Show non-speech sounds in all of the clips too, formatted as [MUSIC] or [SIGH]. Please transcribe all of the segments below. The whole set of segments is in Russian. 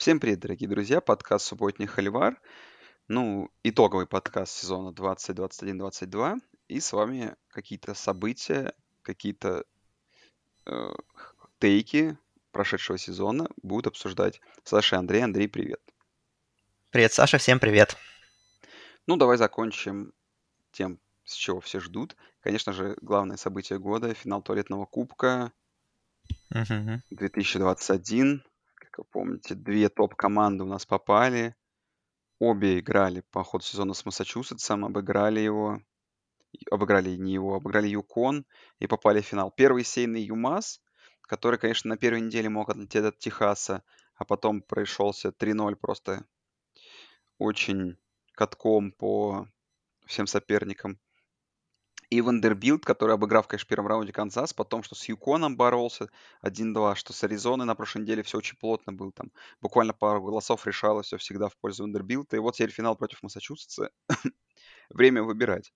Всем привет, дорогие друзья, подкаст «Субботний холивар», ну, итоговый подкаст сезона 2021-22, и с вами какие-то события, какие-то э, тейки прошедшего сезона будут обсуждать Саша и Андрей. Андрей, привет. Привет, Саша, всем привет. Ну, давай закончим тем, с чего все ждут. Конечно же, главное событие года, финал туалетного кубка Мгм. 2021. Вы помните, две топ-команды у нас попали. Обе играли по ходу сезона с Массачусетсом, обыграли его. Обыграли не его, обыграли Юкон и попали в финал. Первый сейный ЮМАС, который, конечно, на первой неделе мог отлететь от Техаса, а потом прошелся 3-0 просто очень катком по всем соперникам. И Вандербилт, который, обыграв, конечно, в первом раунде Канзас, потом, что с UConn ом боролся 1-2, что с Аризоной на прошлой неделе все очень плотно было. Там буквально пару голосов решалось все всегда в пользу Вандербилта. И вот теперь финал против Массачусетса. [LAUGHS] Время выбирать.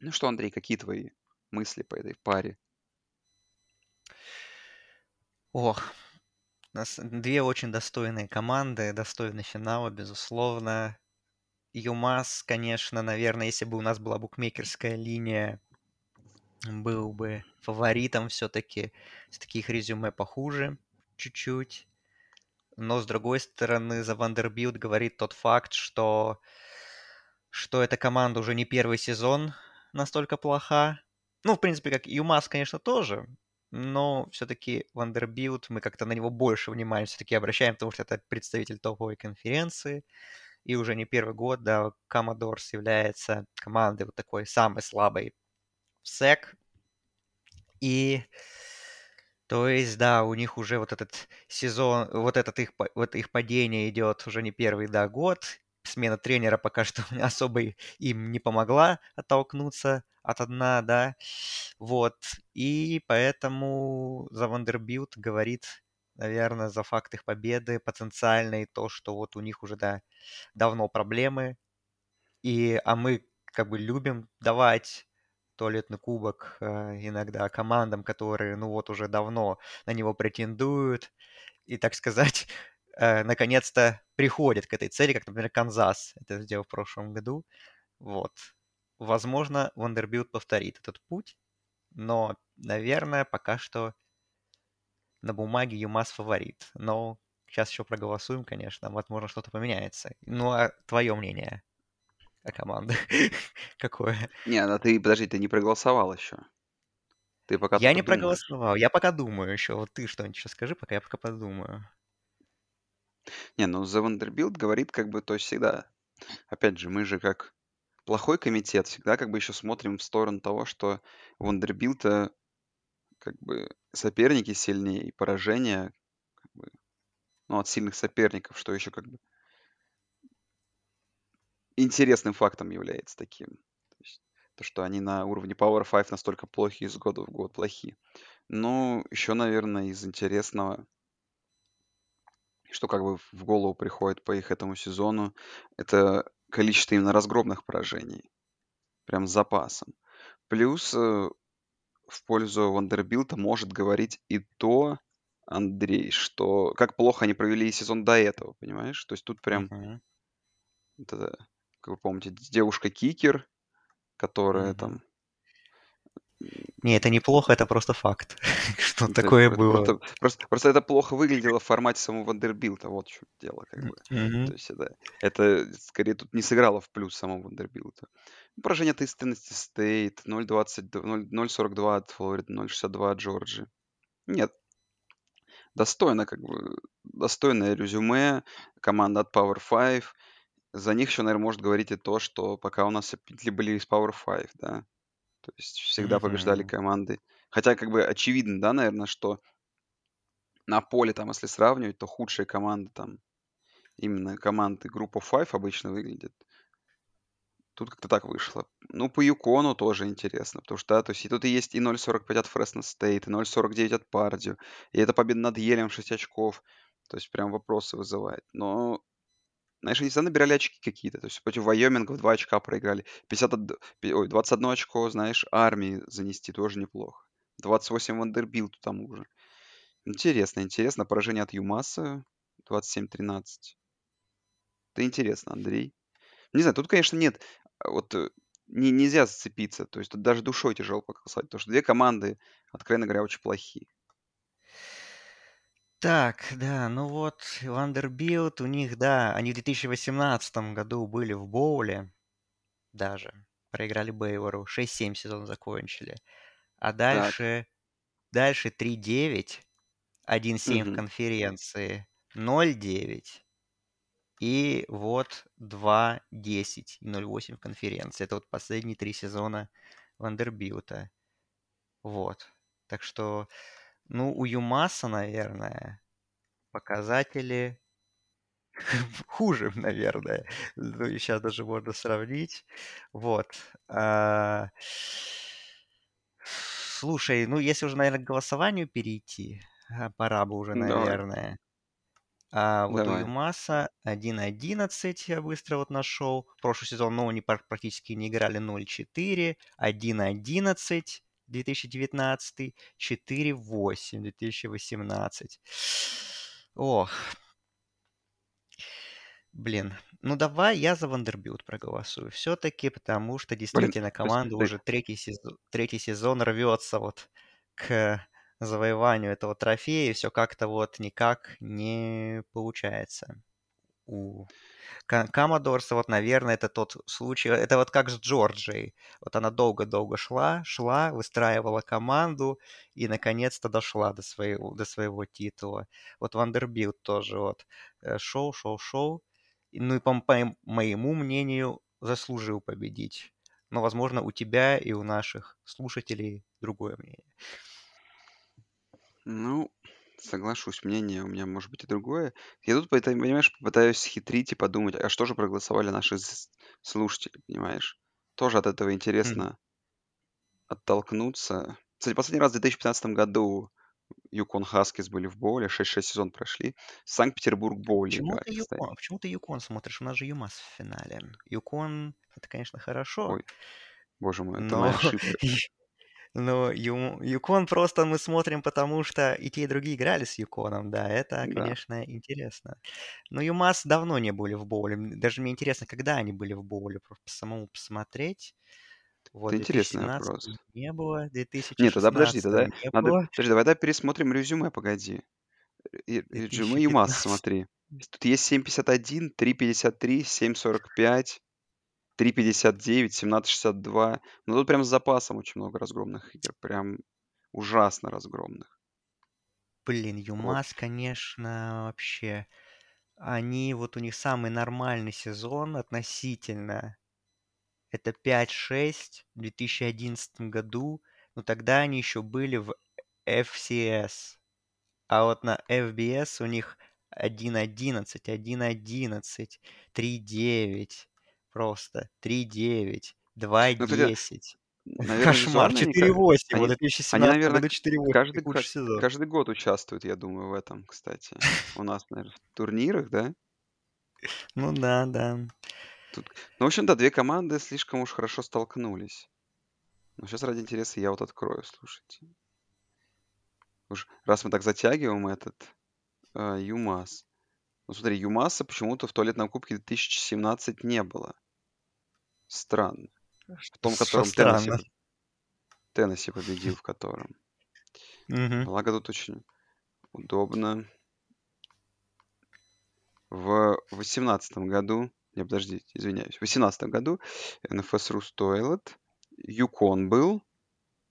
Ну что, Андрей, какие твои мысли по этой паре? Ох, у нас две очень достойные команды, достойный финала, безусловно. UMass, конечно, наверное, если бы у нас была букмекерская линия, был бы фаворитом все-таки. Все-таки их резюме похуже чуть-чуть. Но, с другой стороны, за Вандербилт говорит тот факт, что, что эта команда уже не первый сезон настолько плоха. Ну, в принципе, как UMass, конечно, тоже. Но все-таки Вандербилт, мы как-то на него больше внимания все-таки обращаем, потому что это представитель топовой конференции. И уже не первый год, да, Commodores является командой вот такой самой слабой в SEC. И то есть, да, у них уже вот этот сезон, вот этот их, вот их падение идет уже не первый, да, год. Смена тренера пока что [LAUGHS] особо им не помогла оттолкнуться от дна, да. Вот. И поэтому за Вандербилт говорит, наверное, за факт их победы потенциальной то, что вот у них уже, да, давно проблемы. И, а мы как бы любим давать туалетный кубок э, иногда командам, которые, ну вот, уже давно на него претендуют, и, так сказать, [LAUGHS] э, наконец-то приходят к этой цели, как, например, Канзас это сделал в прошлом году. Вот. Возможно, Вандербилт повторит этот путь, но, наверное, пока что на бумаге UMass фаворит. Но сейчас еще проголосуем, конечно, возможно, что-то поменяется. Ну, а твое мнение о команде [LAUGHS] какое? Не, а ты, подожди, ты не проголосовал еще. Ты пока Я не думаешь. проголосовал, я пока думаю еще. Вот ты что-нибудь еще скажи, пока я пока подумаю. Не, ну за Вандербилт говорит как бы, то есть всегда, опять же, мы же как плохой комитет, всегда как бы еще смотрим в сторону того, что Вандербилта как бы соперники сильнее, и поражения как бы, ну, от сильных соперников, что еще как бы интересным фактом является таким. То, есть, то что они на уровне Power 5 настолько плохи из года в год плохи. Ну, еще, наверное, из интересного, что как бы в голову приходит по их этому сезону, это количество именно разгромных поражений. Прям с запасом. Плюс э, в пользу Вандербилта может говорить и то, Андрей, что как плохо они провели сезон до этого, понимаешь? То есть тут прям, вот это, как вы помните, девушка-кикер, которая мгм. там... Не, это неплохо, это просто факт, [LAUGHS] что то есть такое про- было. Просто, просто, просто это плохо выглядело в формате самого Вандербилта, вот в чем дело, как бы. То Мгм. есть это, это скорее тут не сыграло в плюс самого Вандербилта. Поражение от Теннесси Стейт, 0:20 0:42 от Флориды, 0:62 от Джорджии. Нет, достойно, как бы, достойное резюме, команда от Power 5. За них еще, наверное, может говорить и то, что пока у нас петли были из Power 5, да, то есть всегда побеждали Мгм. команды. Хотя, как бы, очевидно, да, наверное, что на поле, там, если сравнивать, то худшие команды, там, именно команды группы 5 обычно выглядят. Тут как-то так вышло. Ну, по Юкону тоже интересно, потому что, да, то есть и тут есть и 0.45 от Фресно Стейт, и 0.49 от Пардию, и это победа над Елем 6 очков. То есть прям вопросы вызывает. Но, знаешь, они всегда набирали очки какие-то. То есть против Вайоминга в 2 очка проиграли. 50 от... Ой, 21 очко, знаешь, армии занести тоже неплохо. 28 Вандербилту тому же. Интересно, интересно. Поражение от Юмаса. 27-13. Это интересно, Андрей. Не знаю, тут, конечно, нет, вот э, не, нельзя зацепиться. То есть тут даже душой тяжело показать, потому что две команды, откровенно говоря, очень плохие. Так, да, ну вот, Вандербилд, у них, да, они в 2018 году были в bowl е даже. Проиграли Бейвору. 6-7 сезон закончили. А Так, дальше, дальше 3-9, 1-7 в мгм. конференции, 0-9. И вот 2-10 и 0-8 в конференции. Это вот последние три сезона Вандербилта. Вот. Так что, ну, у Юмаса, наверное, показатели [LAUGHS] хуже, наверное. Ну, и сейчас даже можно сравнить. Вот. А, Слушай, ну, если уже, наверное, к голосованию перейти, а, пора бы уже, наверное. А вот у давай. Юмаса 1.11 я быстро вот нашел. Прошлый сезон, ну, они практически не играли 0.4, 1.11 2019, 4.8 2018. Ох, блин. Ну, давай я за Вандербилд проголосую. Все-таки, потому что Блин, действительно есть команда уже третий сезон, третий сезон рвется вот к завоеванию этого трофея, и все как-то вот никак не получается у Ка- Commodores, вот, наверное, это тот случай, это вот как с Джорджией. Вот она долго-долго шла, шла, выстраивала команду и, наконец-то, дошла до своего, до своего титула. Вот Вандербилд тоже вот э, шел, шел, шел. Ну и, по моему мнению, заслужил победить. Но, возможно, у тебя и у наших слушателей другое мнение. Ну, соглашусь, мнение у меня может быть и другое. Я тут, поэтому, понимаешь, попытаюсь хитрить и подумать, а что же проголосовали наши с- слушатели, понимаешь? Тоже от этого Хм. интересно оттолкнуться. Кстати, последний раз в 2015 году Юкон Хаскис были в боуле, 6-6 сезон прошли. Санкт-Петербург Почему ты играли, кстати. Юкон, почему ты Юкон смотришь? У нас же Юмас в финале. Юкон, это, конечно, хорошо, Ой, боже мой, это но, моя ошибка. [LAUGHS] но Ю- Юкон просто мы смотрим, потому что и те, и другие играли с Юконом, да, это, Да, конечно, интересно. Но Юмас давно не были в боуле. Даже мне интересно, когда они были в боуле, просто самому посмотреть. Вот, это интересный 2017 вопрос. не было, в Нет, тогда подожди, 2016 тогда не надо... было, Подожди, давай тогда пересмотрим резюме, погоди. Резюме ЮМАС, 2015 смотри. Тут есть 7.51, 3.53, 7.45, 3.59, 17.62. Ну тут прям с запасом очень много разгромных игр. Прям ужасно разгромных. Блин, Вот. Юмас, конечно, вообще. Они, вот у них самый нормальный сезон относительно. Это 5-6 в 2011 году. Но тогда они еще были в FCS. А вот на FBS у них 1-11, 1-11, 3-9. Просто 3-9, Ну, кстати, 2-10. [LAUGHS] наверное, Кошмар. визуально они, ка- 4-8. Вот они, они, 2017 наверное, году 4-8. каждый, Худший ка- сезон. каждый год участвуют, я думаю, в этом, кстати. У нас, наверное, в турнирах, да? Ну да, да. Тут... Ну, в общем, да, две команды слишком уж хорошо столкнулись. Но сейчас ради интереса я вот открою, слушайте. Уж раз мы так затягиваем этот э, ЮМАС. Ну смотри, ЮМАСа почему-то в туалетном кубке 2017 не было. Странно. В том, Что котором Теннесси, Теннесси победил, в котором. Мгм. Благо тут очень удобно. В 2018 году, не, подождите, извиняюсь, в 2018 году НФС Рус Тойлет, Юкон был,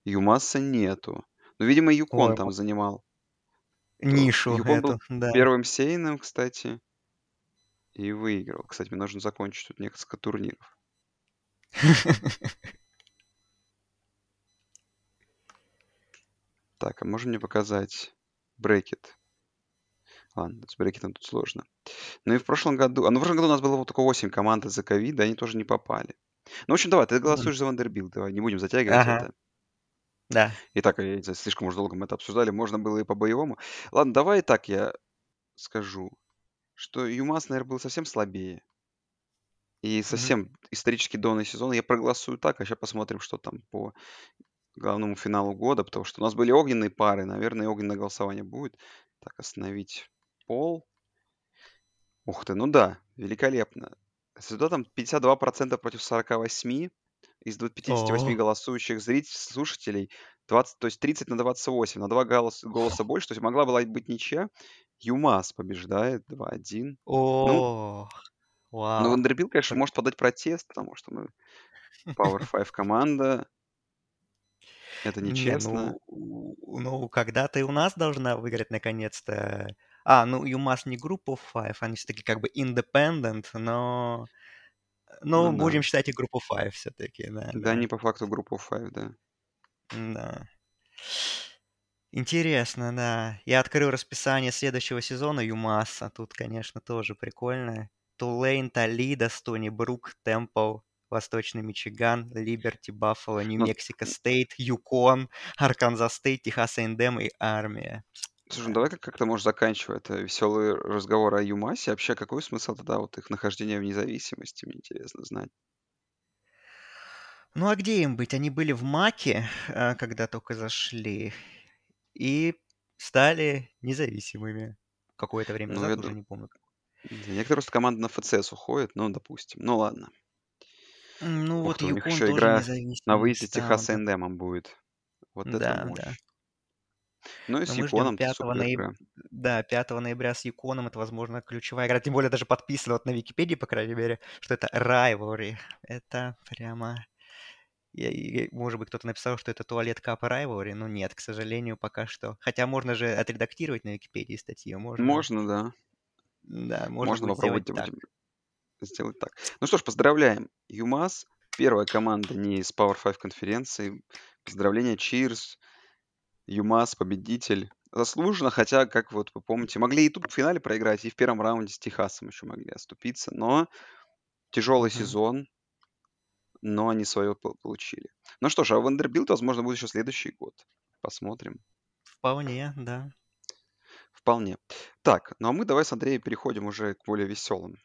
ЮМАСа нету. Ну, видимо, Юкон Ой, там занимал. нишу Юкон был эту, да. первым сейном, кстати, и выиграл. Кстати, мне нужно закончить тут несколько турниров. [LAUGHS] Так, а можно мне показать bracket? Ладно, с bracket ом тут сложно. Ну и в прошлом году... А ну в прошлом году у нас было вот только 8 команд из-за ковида, они тоже не попали. Ну, в общем, давай, ты голосуешь за Вандербилд, давай, не будем затягивать Ага, это. да. И так, я не знаю, слишком уж долго мы это обсуждали, можно было и по-боевому. Ладно, давай так я скажу, что ЮМАС, наверное, был совсем слабее. И Мгм. совсем исторически донный сезон. Я проголосую так, а сейчас посмотрим, что там по главному финалу года, потому что у нас были огненные пары, наверное, огненное голосование будет. Так, остановить poll. Ух ты, ну да, великолепно. С результатом 52% против 48 из 58 О, голосующих зрителей, слушателей, 20, то есть 30 на 28, на 2 голоса, голоса [LAUGHS] больше, то есть могла была быть ничья. ЮМАС побеждает 2-1. Ну, о, ну, вау. Вандербилт, конечно, Пр- может подать протест, потому что мы Power [LAUGHS] 5 команда, это Не, нечестно. ну, у- ну, когда-то и у нас должна выиграть наконец-то. А, ну, ЮМАС не группа of Five, они все-таки как бы independent, но, Ну но да. будем считать их группу Five все-таки, да, Да, да, они по факту группу 5, да. да. Интересно, да. Я открыл расписание следующего сезона ЮМАСа. Тут, конечно, тоже прикольно. Тулейн, Толидо, Стони Брук, Темпл, Восточный Мичиган, Либерти, Баффало, Ну, Нью-Мексико Стейт, Юкон, Арканзас Стейт, Техас A&M и Армия. слушай, ну Да. давай как- как-то, может, заканчивать это веселый разговор о ЮМАСе. Вообще, какой смысл тогда вот их нахождения в независимости, мне интересно знать. Ну а где им быть? Они были в MAC е, а, когда только зашли, и стали независимыми. Какое-то время Ну, я назад, уже думаю, не помню. Некоторые просто команды на ФЦС уходят, ну, допустим. Ну, ладно. Ну Ух вот ты, у них Юкон еще тоже игра на выезде с стал, Техас да. A&M будет. Вот это Да, да. мощь. Ну и Но с мы ждем Юконом-то 5 супер ноября. Да, 5 ноября с Юконом. Это, возможно, ключевая игра. Тем более даже подписано вот на Википедии, по крайней мере, что это rivalry. Это прямо... Я- и- может быть, кто-то написал, что это туалет капа rivalry, но нет, к сожалению, пока что. Хотя можно же отредактировать на Википедии статью, можно... Можно, да. Да, можно Можно будет сделать попробовать так. сделать так. Ну что ж, поздравляем. ЮМАС, первая команда не из Power 5 конференции. Поздравления, Cheers. ЮМАС, победитель. Заслуженно, хотя, как вот вы помните, могли и тут в финале проиграть, и в первом раунде с Техасом еще могли оступиться. Но тяжелый сезон, но они свое получили. Ну что ж, а Вандербилд, возможно, будет еще следующий год. Посмотрим. Вполне, да. Вполне. Так, ну а мы давай с Андреем переходим уже к более веселым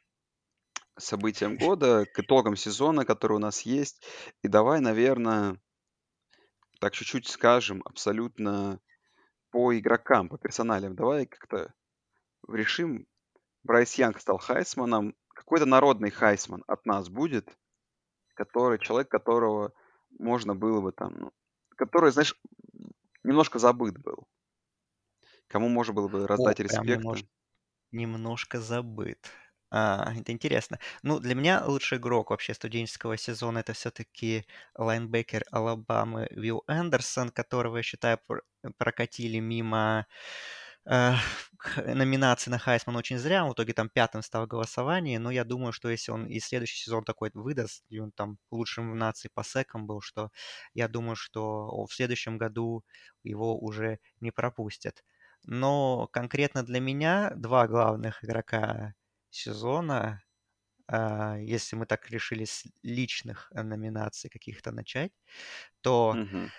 событиям года, к итогам сезона, который у нас есть. И давай, наверное, так чуть-чуть скажем абсолютно по игрокам, по персоналиям. Давай как-то решим. Брайс Янг стал Хайсманом. Какой-то народный Хайсман от нас будет, который, человек, которого можно было бы там, ну, который, знаешь, немножко забыт был. Кому можно было бы О, раздать прям респекта. немножко, немножко забыт. А, это интересно. Ну, для меня лучший игрок вообще студенческого сезона это все-таки лайнбекер Алабамы Вилл Эндерсон, которого, я считаю, пр- прокатили мимо э, номинации на Хайсман очень зря. Он в итоге там пятым стал в голосовании, но я думаю, что если он и следующий сезон такой выдаст, и он там лучшим в нации по секам был, что я думаю, что о- в следующем году его уже не пропустят. Но конкретно для меня два главных игрока сезона, а, если мы так решили с личных э, номинаций каких-то начать, то Мгм.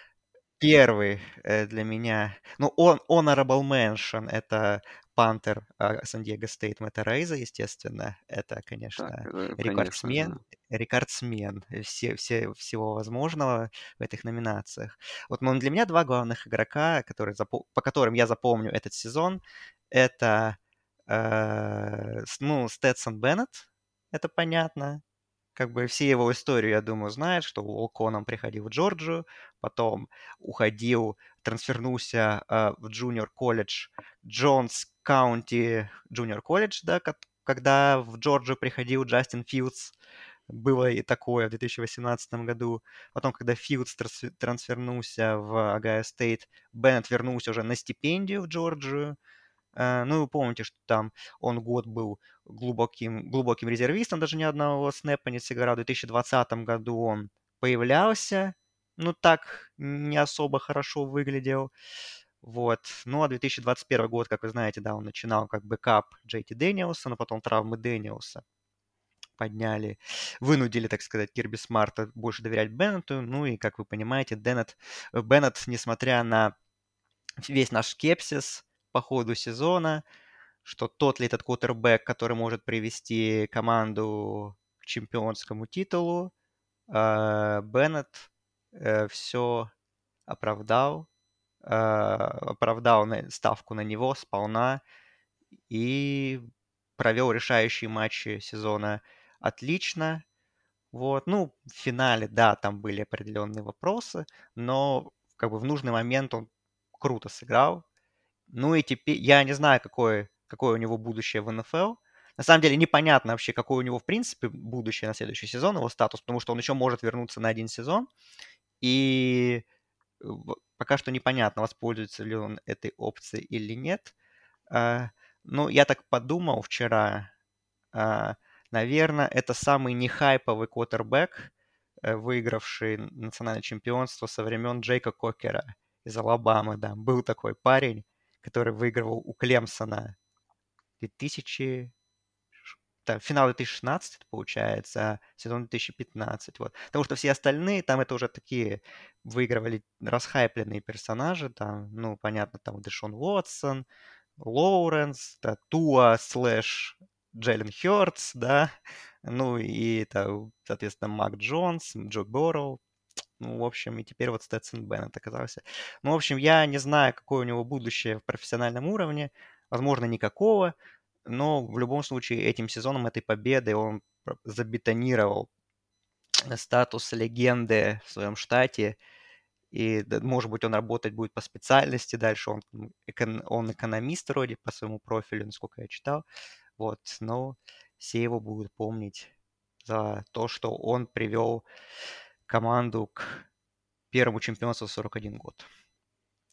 первый э, для меня, ну, он honorable mention, это Пантер Сан-Диего Стейт Мэтта Рейза, естественно. Это, Так, конечно, это, конечно же, да. рекордсмен, рекордсмен все, все, всего возможного в этих номинациях. Вот ну, для меня два главных игрока, которые, по которым я запомню этот сезон, это э, ну, Стетсон Беннет, это понятно. Как бы все его историю, я думаю, знают, что walk-on ом приходил в Джорджию, потом уходил, трансфернулся э, в junior college Jones County Junior College, да, когда в Джорджию приходил Джастин Филдс, было и такое в 2018 году. Потом, когда Филдс transfe- transfer нулся в Агайо Стейт, Беннет вернулся уже на стипендию в Джорджию. Э, Ну, вы помните, что там он год был глубоким, глубоким резервистом, даже ни одного snap а не сыграл. В 2020 году он появлялся, ну, так не особо хорошо выглядел. Вот. Ну, а 2021 год, как вы знаете, да, он начинал как backup Джей Ти Дэниелса, но потом травмы Дэниелса подняли, вынудили, так сказать, Кирби Смарта больше доверять Беннету. Ну и, как вы понимаете, Деннет, Беннет, несмотря на весь наш скепсис по ходу сезона, что тот ли этот квотербек, который может привести команду к чемпионскому титулу, э, Беннет все оправдал, э, оправдал на- ставку на него сполна и провел решающие матчи сезона отлично. Вот, ну, в финале, да, там были определенные вопросы, но как бы в нужный момент он круто сыграл. Ну и теперь я не знаю, какое, какое у него будущее в НФЛ. На самом деле непонятно вообще, какое у него в принципе будущее на следующий сезон, его статус, потому что он еще может вернуться на один сезон. И пока что непонятно, воспользуется ли он этой опцией или нет. А, ну, я так подумал вчера, а, наверное, это самый нехайповый квотербек, э, выигравший национальное чемпионство со времен Джейка Кокера из Алабамы, да. Был такой парень, который выигрывал у Клемсона 2000, там, финал 2016, получается, сезон 2015, вот. Потому что все остальные, там это уже такие выигрывали расхайпленные персонажи, там, ну, понятно, там Дэшон Уотсон, Лоуренс, да, Туа слэш Джеллен Хёртс, да, ну и это, соответственно, Мак Джонс, Джо Борроу, ну, в общем, и теперь вот Стэдсон Беннет оказался. Ну, в общем, я не знаю, какое у него будущее в профессиональном уровне, возможно, никакого, но в любом случае этим сезоном, этой победой он забетонировал [TSK] статус легенды в своем штате, и, может быть, он работать будет по специальности дальше, он, он экономист вроде по своему профилю, насколько я читал, вот, но все его будут помнить за то, что он привел команду к первому чемпионству в 41 год.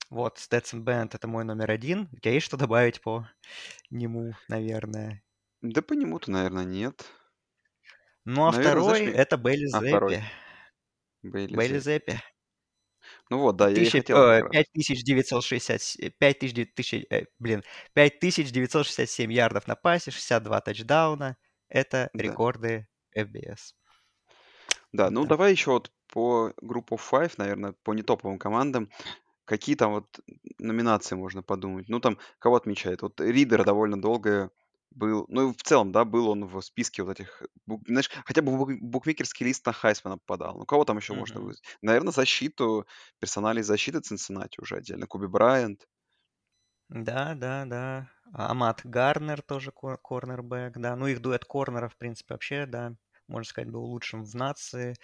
Вот, Stetson Bennett — это мой номер один. У тебя есть что добавить по нему, наверное? Да по нему-то, наверное, нет. Ну, а наверное, второй знаешь, — это Бейли а, Зеппи. Бейли, Бейли Зеппи. Ну вот, да, я и хотел... 5960... 5000, э, блин, 5967 ярдов на пасе, 62 тачдауна. Это да. рекорды FBS. Да, ну да. давай еще вот по группу 5, наверное, по нетоповым командам. Какие там вот номинации можно подумать? Ну, там, кого отмечает? Вот Ридер довольно долго был, ну, и в целом, да, был он в списке вот этих, знаешь, хотя бы букмекерский лист на Хайсмана попадал. Ну, кого там еще можно вызвать? Наверное, защиту, персонали защиты Цинциннати уже отдельно. Куби Брайант. Да, да, да. А Амат Гарнер тоже корнербэк, да. Ну, их дуэт корнера, в принципе, вообще, да, можно сказать, был лучшим в нации.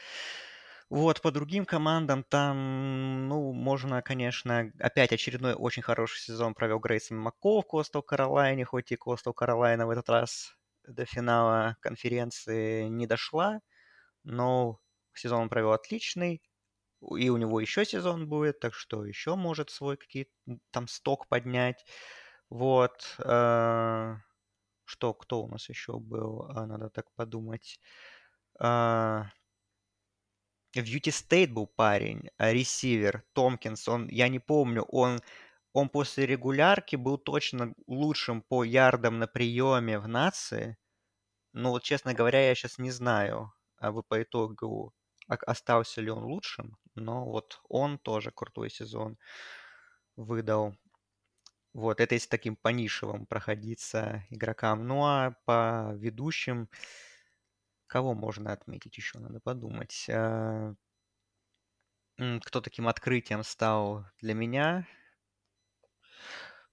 Вот, по другим командам там, ну, можно, конечно, опять очередной очень хороший сезон провел Грейсон Макко в Костел Каролайне, хоть и Костел Каролайна в этот раз до финала конференции не дошла, но сезон он провел отличный, и у него еще сезон будет, так что еще может свой какие-то там сток поднять. Вот. Э, что, кто у нас еще был? А, надо так подумать. В Юти Стейт был парень, а, ресивер, Томкинс, он, я не помню, он, он после регулярки был точно лучшим по ярдам на приеме в нации. Но вот, честно говоря, я сейчас не знаю, а вы по итогу остался ли он лучшим, но вот он тоже крутой сезон выдал. Вот, это если таким по проходиться игрокам. Ну а по ведущим, Кого можно отметить еще, надо подумать. А, кто таким открытием стал для меня?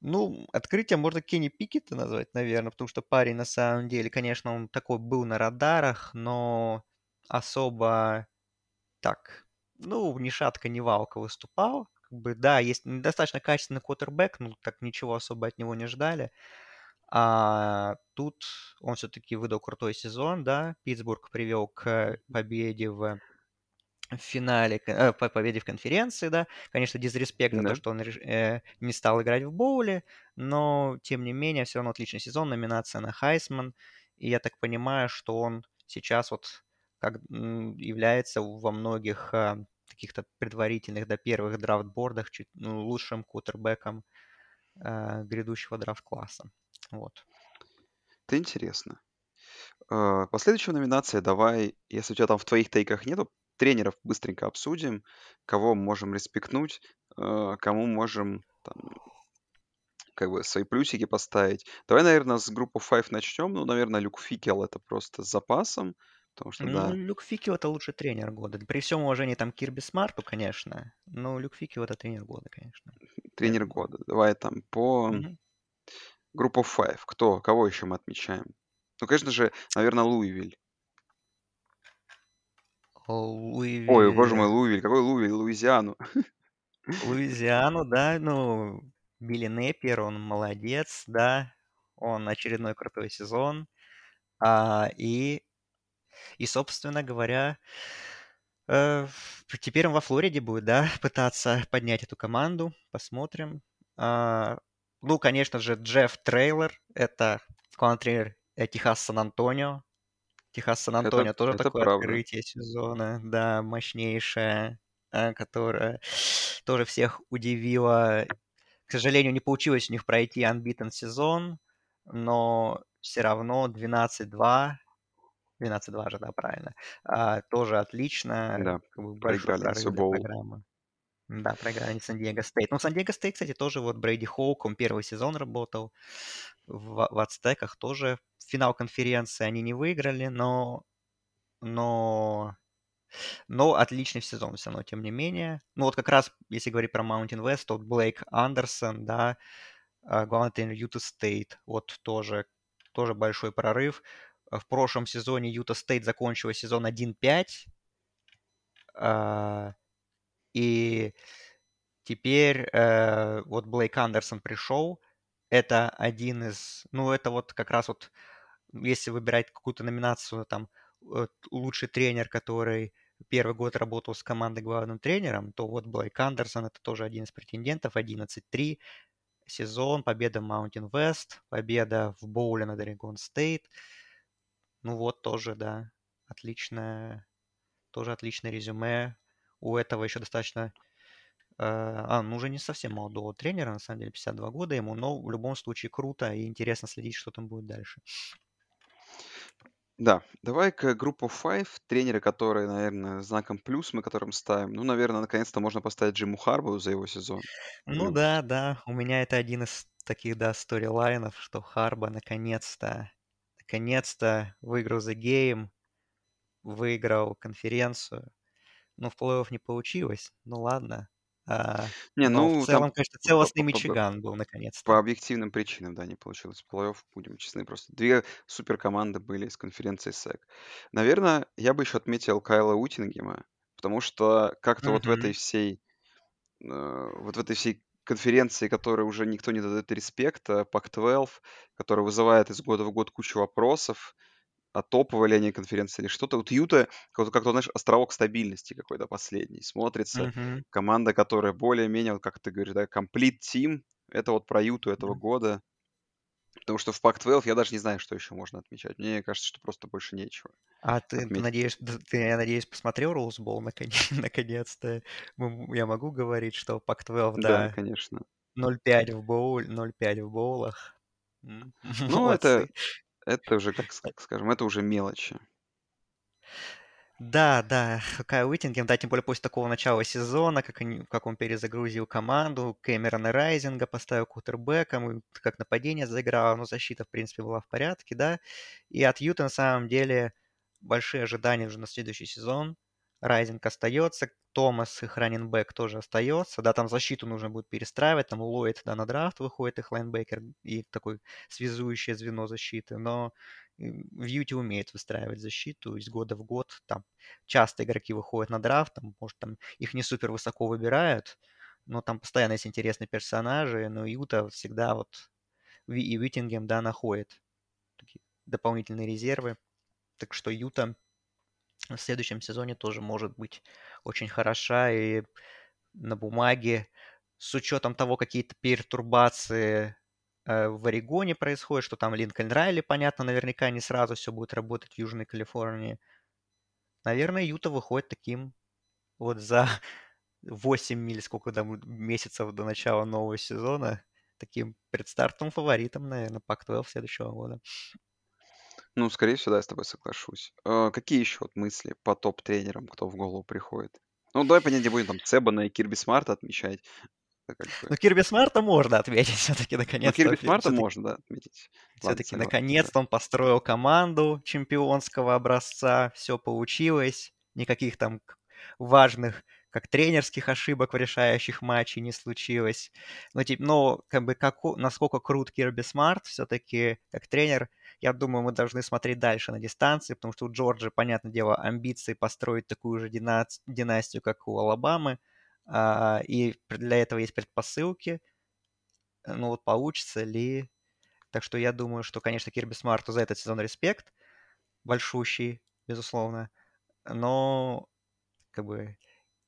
Ну, открытием можно Кенни Пикета назвать, наверное, потому что парень на самом деле, конечно, он такой был на радарах, но особо так, ну, ни шатка, ни валка выступал. Как бы, да, есть достаточно качественный квотербек, ну, так ничего особо от него не ждали. А тут он все-таки выдал крутой сезон, да. Питтсбург привел к победе в в финале, э, по победе в конференции, да. Конечно, дизреспект за то, что он э, не стал играть в боуле, но, тем не менее, все равно отличный сезон, номинация на Хайсман. И я так понимаю, что он сейчас вот как является во многих э, каких-то предварительных до первых драфтбордах чуть, ну, лучшим кутербеком э, грядущего драфт-класса. Вот. Это интересно. А, Последующая номинация, давай, если у тебя там в твоих тейках нету, тренеров быстренько обсудим, кого можем респектнуть, а, кому можем там, как бы свои плюсики поставить. Давай, наверное, с группы 5 начнем. Ну, наверное, Люк Фикел это просто с запасом, потому что, Ну, да, Люк Фикио это лучший тренер года. При всем уважении там Кирби Смарту, конечно, но Люк Фикио это тренер года, конечно. тренер года. Давай там по Мгм. Группу 5. Кто, кого еще мы отмечаем? Ну, конечно же, наверное, Луивиль. Луивиль... Ой, боже мой, Луивиль. Какой Луивиль? Луизиану. Луизиану, да, ну, Билли Неппер, он молодец, да, он очередной крутой сезон. А, и, и, собственно говоря, э, теперь он во Флориде будет, да, [LAUGHS] пытаться поднять эту команду. Посмотрим. А, ну, конечно же, Джефф Трейлор, это главный тренер Техас Сан-Антонио. Техас Сан-Антонио Это, тоже это такое правда. открытие сезона, да, мощнейшее, а, которое тоже всех удивило. К сожалению, не получилось у них пройти unbeaten сезон, но все равно 12-2, 12-2 же, да, правильно, а, тоже отлично, Да, как бы проиграли на прорыв для Субоул. программы. Да, проиграли Сан-Диего Стейт. Ну, Сан-Диего Стейт, кстати, тоже вот Брейди Хоук, он первый сезон работал в, в Ацтеках, тоже финал конференции они не выиграли, но, но, но отличный сезон все равно, тем не менее. Ну, вот как раз, если говорить про Mountain West, то Блейк Андерсон, да, а, главный тренер Юта Стейт, вот тоже, тоже большой прорыв. В прошлом сезоне Юта Стейт закончила сезон 1-5, а, и теперь э, вот Блейк Андерсон пришел. Это один из... Ну, это вот как раз вот, если выбирать какую-то номинацию, там, лучший тренер, который первый год работал с командой главным тренером, то вот Блейк Андерсон это тоже один из претендентов, 11-3 сезон, победа в Mountain West, победа в боуле над Oregon State. Ну вот тоже, да, отличное, тоже отличное резюме. У этого еще достаточно а, ну уже не совсем молодого тренера, на самом деле 52 года ему, но в любом случае круто и интересно следить, что там будет дальше. Да, давай к группу Five, тренеры, которые, наверное, знаком плюс мы которым ставим. Ну, наверное, наконец-то можно поставить Джиму Харбу за его сезон. Ну Ну, да, да, у меня это один из таких, да, сторилайнов, что Харба наконец-то, наконец-то выиграл The Game, выиграл конференцию. Ну, в плей-офф не получилось, ну ладно. А, Не, но в ну, там целом, конечно, по, по- целостный по- по- Мичиган был по наконец-то. объективным причинам, да, не получилось плей-офф, будем честны. Просто две супер команды были с конференции СЭК. Наверное, я бы еще отметил Кайла Утингема, потому что как-то вот в этой всей э, вот в этой всей конференции, которой уже никто не дает респекта, Pac-12, которая вызывает из года в год кучу вопросов, а топовая ли они конференция или что-то. Вот Юта, как, как знаешь, островок стабильности какой-то последний. Смотрится Мгм. команда, которая более-менее, вот как ты говоришь, да, complete team. Это вот про Юту этого Да. года. Потому что в Pac-12 я даже не знаю, что еще можно отмечать. Мне кажется, что просто больше нечего А ты, ты отметить. надеешь, д- ты, я надеюсь, посмотрел Роузбол [LAUGHS] наконец-то? Мы- Я могу говорить, что Пак-12, Да, да, конечно. 0-5 в боуль, 0-5 в боулах. [LAUGHS] Ну, это, Молодцы. Это уже, как ск- скажем, это уже мелочи. Да, да, Кайл Уиттингем, да, тем более после такого начала сезона, как, они, как он перезагрузил команду, Кэмерона Райзинга поставил кутербэком, как нападение заиграло, но защита, в принципе, была в порядке, да. И от Юта, на самом деле, большие ожидания уже на следующий сезон. Райзинг остается, Томас, их раненбэк, тоже остается. Да, там защиту нужно будет перестраивать, там Ллойд, да, на драфт выходит их лайнбекер и такой связующее звено защиты, но м, в Юте умеет выстраивать защиту из года в год, там часто игроки выходят на драфт, там, может, там их не супер высоко выбирают, но там постоянно есть интересные персонажи, но Юта всегда вот и Уиттингем, да, находит такие дополнительные резервы. Так что Юта в следующем сезоне тоже может быть очень хороша и на бумаге с учетом того, какие-то пертурбации э, в Орегоне происходят, что там Линкольн Райли, понятно, наверняка не сразу все будет работать в Южной Калифорнии. Наверное, Юта выходит таким вот за [LAUGHS] 8 миль, сколько там месяцев до начала нового сезона, таким предстартовым фаворитом, наверное, Пак-12 следующего года. Ну, скорее всего, да, я с тобой соглашусь. А, какие еще вот мысли по топ-тренерам, кто в голову приходит? Ну, давай понятия будем там Себана и Кирби Смарта отмечать. Это как бы... Но Кирби Смарта можно отметить [LAUGHS] все-таки, Ну, наконец-то. Кирби Смарта можно, да, отметить. Ладно, Все-таки согласен, наконец-то он построил команду чемпионского образца, все получилось, никаких там к- важных как тренерских ошибок в решающих матче не случилось. Но, типа, но как бы как, насколько крут Кирби Смарт все-таки как тренер, я думаю, мы должны смотреть дальше на дистанции, потому что у Джорджа, понятное дело, амбиции построить такую же династию, как у Алабамы, а, и для этого есть предпосылки. Ну вот получится ли... Так что я думаю, что, конечно, Кирби Смарту за этот сезон респект большущий, безусловно. Но как бы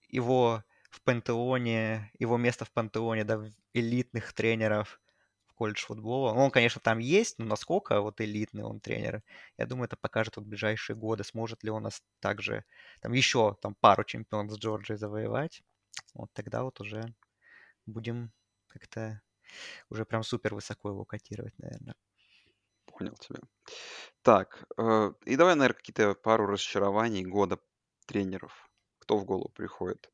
его в пантеоне, его место в пантеоне, да, элитных тренеров в колледж футбола. Он, конечно, там есть, но насколько вот элитный он тренер, я думаю, это покажет вот в ближайшие годы, сможет ли он нас также, там еще там пару чемпионов с Джорджией завоевать. Вот тогда вот уже будем как-то уже прям супер высоко его котировать, наверное. Понял тебя. Так, э, и давай, наверное, какие-то пару разочарований года тренеров. Кто в голову приходит?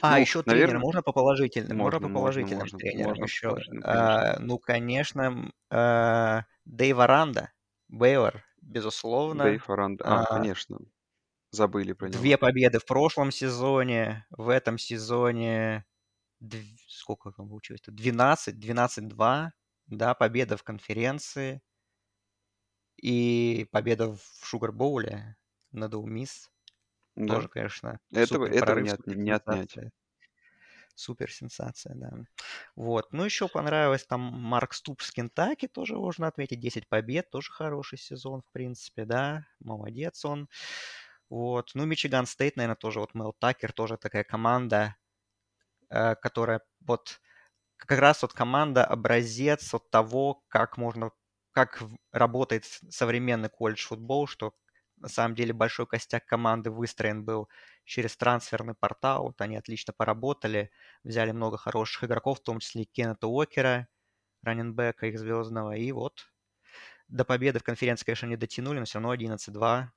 А, Ну, еще тренера можно по положительным? Можно по можно, положительным можно, тренерам можно еще. конечно. А, ну, конечно, а, Дэйв Аранда, Бейлор, безусловно. Дэйв Аранда. А, А, конечно, забыли про него. Две победы в прошлом сезоне, в этом сезоне дв- сколько там получилось? 12, 12-2, да, победа в конференции и победа в Шугарбоуле над Улмис. Да, Тоже, конечно, этого, этого не, от- не отнять. Супер сенсация, да. Вот. Ну, еще понравилось там Марк Ступ с Кентаки, тоже можно отметить. 10 побед, тоже хороший сезон, в принципе, да. Молодец он. Вот. Ну, Мичиган Стейт, наверное, тоже вот Мел Такер, тоже такая команда, э, которая вот как раз вот команда образец от того, как можно, как работает современный колледж футбол, что на самом деле большой костяк команды выстроен был через трансферный портал. Вот они отлично поработали, взяли много хороших игроков, в том числе и Кеннета Уокера, раненбека их звездного, и вот до победы в конференции, конечно, не дотянули, но все равно 11-2.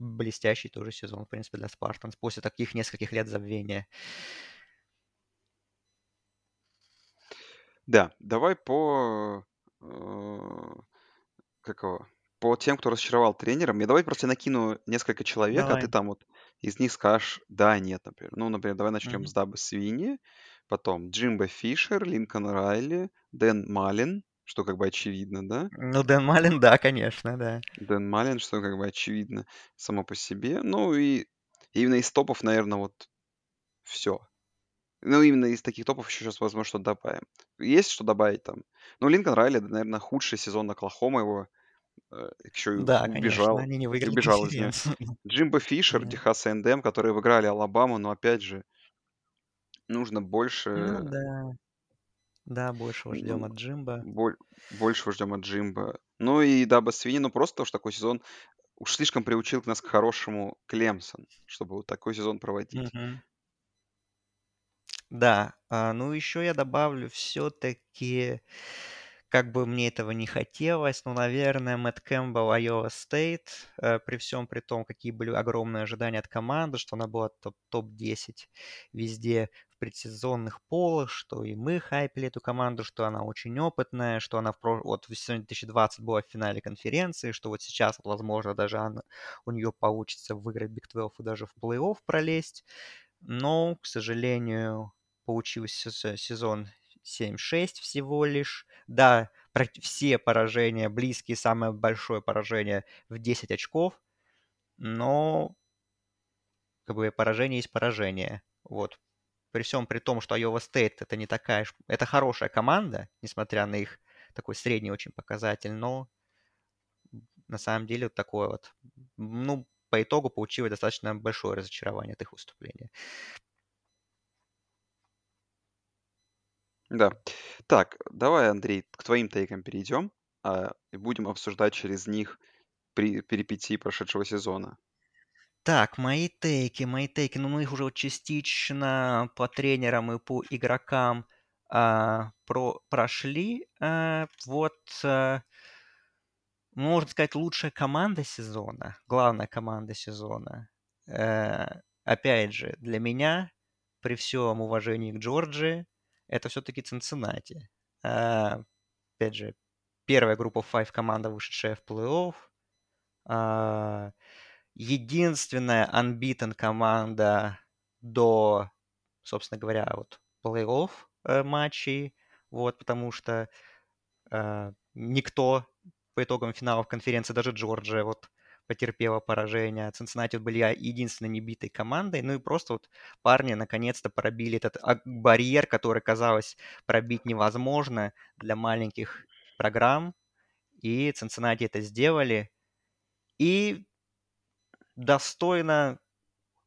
Блестящий тоже сезон, в принципе, для Спартанс после таких нескольких лет забвения. Да, давай по... э, Как его? По тем, кто разочаровал тренером. Я давай просто накину несколько человек, а ты там вот из них скажешь да, нет, например. Ну, например, давай начнем Мгм. с Дабы Свини, потом Джимбо Фишер, Линкольн Райли, Дэн Малин, что как бы очевидно, да? Ну, Дэн Малин, да, конечно, да. Дэн Малин, что как бы очевидно само по себе. Ну и именно из топов, наверное, вот все. Ну, именно из таких топов еще сейчас, возможно, что добавим. Есть что добавить там? Ну, Линкольн Райли, наверное, худший сезон Оклахома его. Еще и Да, конечно, убежал, они не выиграли убежал из нее. [LAUGHS] Джимбо Фишер, Да. Техас A&M, которые выиграли Алабаму, но опять же, нужно Ну больше, да, да, большего ждем ну, от Джимба. боль- больше ждем от Джимба. Ну и Даба Свини, ну просто потому что такой сезон уж слишком приучил нас к хорошему Клемсон, чтобы вот такой сезон проводить. Мгм. Да, а, ну еще я добавлю все-таки, как бы мне этого не хотелось, но, наверное, Мэтт Кэмпбелл, Iowa State, э, при всем при том, какие были огромные ожидания от команды, что она была топ- топ-10 везде в предсезонных полах, что и мы хайпили эту команду, что она очень опытная, что она в про... вот в сезоне 2020 была в финале конференции, что вот сейчас, вот, возможно, даже она, у нее получится выиграть Big 12 и даже в плей-офф пролезть. Но, к сожалению, получился се- сезон 7-6 всего лишь. Да, все поражения близкие, самое большое поражение в 10 очков, но как бы поражение есть поражение. Вот. При всем при том, что Iowa State это не такая... Это хорошая команда, несмотря на их такой средний очень показатель, но на самом деле вот такое вот... Ну, по итогу получилось достаточно большое разочарование от их выступления. Да. Так, давай, Андрей, к твоим тейкам перейдем а, и будем обсуждать через них при перипетии прошедшего сезона. Так, мои тейки, мои тейки, ну мы их уже частично по тренерам и по игрокам а, про, прошли. А, вот, а, можно сказать, лучшая команда сезона, главная команда сезона. Э, опять же, для меня, при всем уважении к Джорджии, это все-таки Цинциннати. А, опять же, первая группа 5 команда, вышедшая в плей-офф. А, единственная unbeaten команда до, собственно говоря, вот плей-офф э, матчей, вот, потому что э, никто по итогам финалов конференции, даже Джорджия вот потерпела поражение. Цинциннати были единственной небитой командой. Ну и просто вот парни наконец-то пробили этот барьер, который казалось пробить невозможно для маленьких программ. И Цинциннати это сделали. И достойно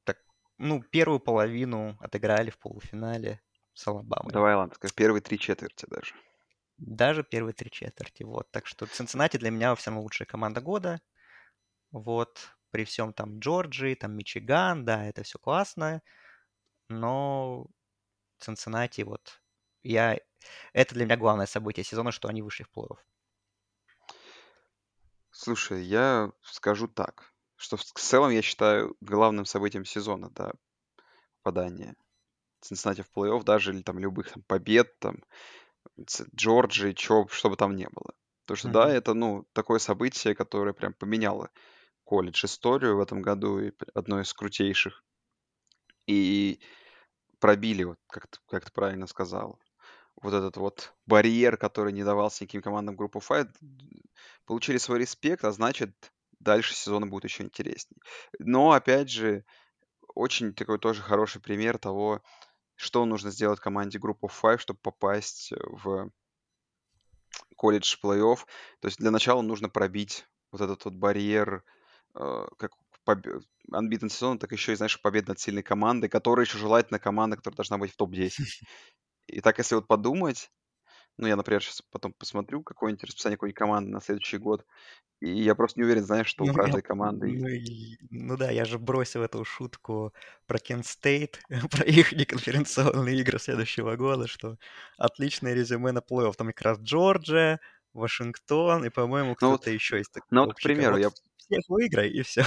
так, ну, первую половину отыграли в полуфинале с Алабамой. Давай, ладно, скажи, первые три четверти даже. Даже первые три четверти, вот. Так что Цинциннати для меня все равно лучшая команда года. Вот, при всем там Джорджии, там Мичиган, да, это все классно, но Цинциннати, вот, я... Это для меня главное событие сезона, что они вышли в плей-офф. Слушай, я скажу так, что в целом я считаю главным событием сезона, да, попадание Цинциннати в плей-офф, даже или там любых там, побед, там, Джорджии, чё, что бы там не было. Потому что, да, это, ну, такое событие, которое прям поменяло колледж историю в этом году, и одно из крутейших. И пробили, вот как ты, как ты правильно сказал, вот этот вот барьер, который не давался никаким командам группы Fight, получили свой респект, а значит, дальше сезона будет еще интереснее. Но, опять же, очень такой тоже хороший пример того, что нужно сделать команде группы Five, чтобы попасть в колледж плей-офф. То есть для начала нужно пробить вот этот вот барьер как побе- unbeaten сезона, так еще и, знаешь, победа над сильной командой, которая еще желательно команда, которая должна быть в топ-10. [LAUGHS] И так, если вот подумать, ну, я, например, сейчас потом посмотрю какое-нибудь расписание какой-нибудь команды на следующий год, и я просто не уверен, знаешь, что у Ну, я, каждой команды... ну, и- ну да, я же бросил эту шутку про Кент Стейт, [LAUGHS] про их неконференционные игры следующего года, что отличное резюме на плей-офф. Там как раз Джорджия, Вашингтон и, по-моему, Ну вот, кто-то еще таких ну вот, к примеру, Вот я всех выиграй, и все.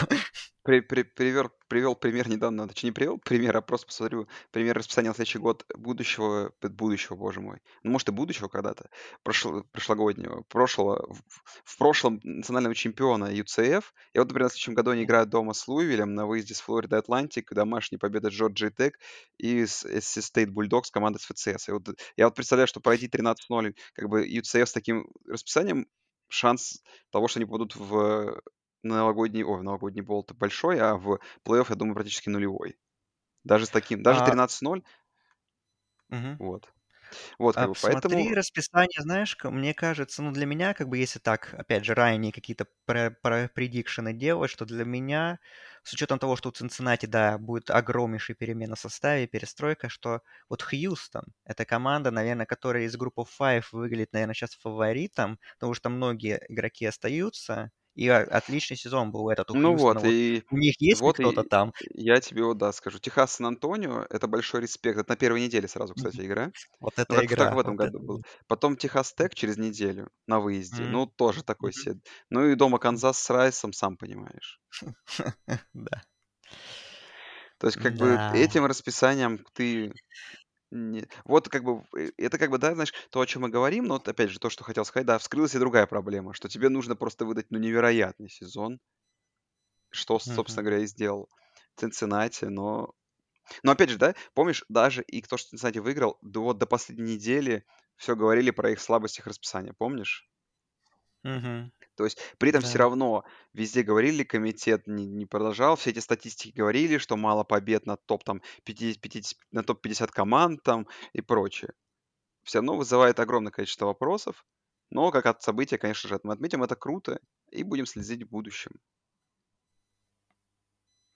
при, при, привер, привел пример недавно, точнее не привел пример, а просто посмотрю пример расписания на следующий год будущего, будущего, боже мой, ну может и будущего когда-то, прошло, прошлогоднего, прошлого, в, в прошлом национального чемпиона UCF, и вот, например, в следующем году они играют дома с Луивилем на выезде с Флорида Атлантик, домашняя победа Джорджии Тек и SC State Bulldogs команда с ФЦС. И вот, я вот представляю, что пройти 13-0, как бы UCF с таким расписанием, шанс того, что они попадут в новогодний, ой, в новогодний болт большой, а в плей-офф, я думаю, практически нулевой. Даже с таким, даже А, 13-0, мгм. вот. Вот, как А бы, поэтому, расписание, знаешь, мне кажется, ну для меня, как бы, если так, опять же, ранее какие-то предикшены делать, что для меня, с учетом того, что у Цинциннати, да, будет огромнейшая перемена в составе, перестройка, что вот Хьюстон, это команда, наверное, которая из группы Five выглядит, наверное, сейчас фаворитом, потому что многие игроки остаются, и отличный сезон был этот у ну Хьюстона. вот, и у них есть вот, кто-то там? я тебе вот, да, скажу. Техас Сан-Антонио, это большой респект. Это на первой неделе сразу, кстати, игра. Вот Ну, эта как, в- игра, этом вот это году был. Потом Техас Тек через неделю на выезде. Ну, тоже такой себе. Ну и дома Канзас с Райсом, сам понимаешь. [LAUGHS] Да. То есть, как бы, Да. этим расписанием ты Не вот как бы, э, это как бы, да, знаешь, то, о чем мы говорим, но вот опять же то, что хотел сказать, да, вскрылась и другая проблема, что тебе нужно просто выдать, ну, невероятный сезон, что, собственно говоря, и сделал Цинциннати, но но опять же, да, помнишь, даже и то, что Цинциннати выиграл, до вот до последней недели все говорили про их слабость их расписания, помнишь? Мгм. То есть при этом все Да. равно везде говорили, комитет не не продолжал, все эти статистики говорили, что мало побед на топ там 50 50 на топ-50 команд там и прочее. все равно вызывает огромное количество вопросов. Но как от события, конечно же, мы отметим, это круто и будем следить в будущем.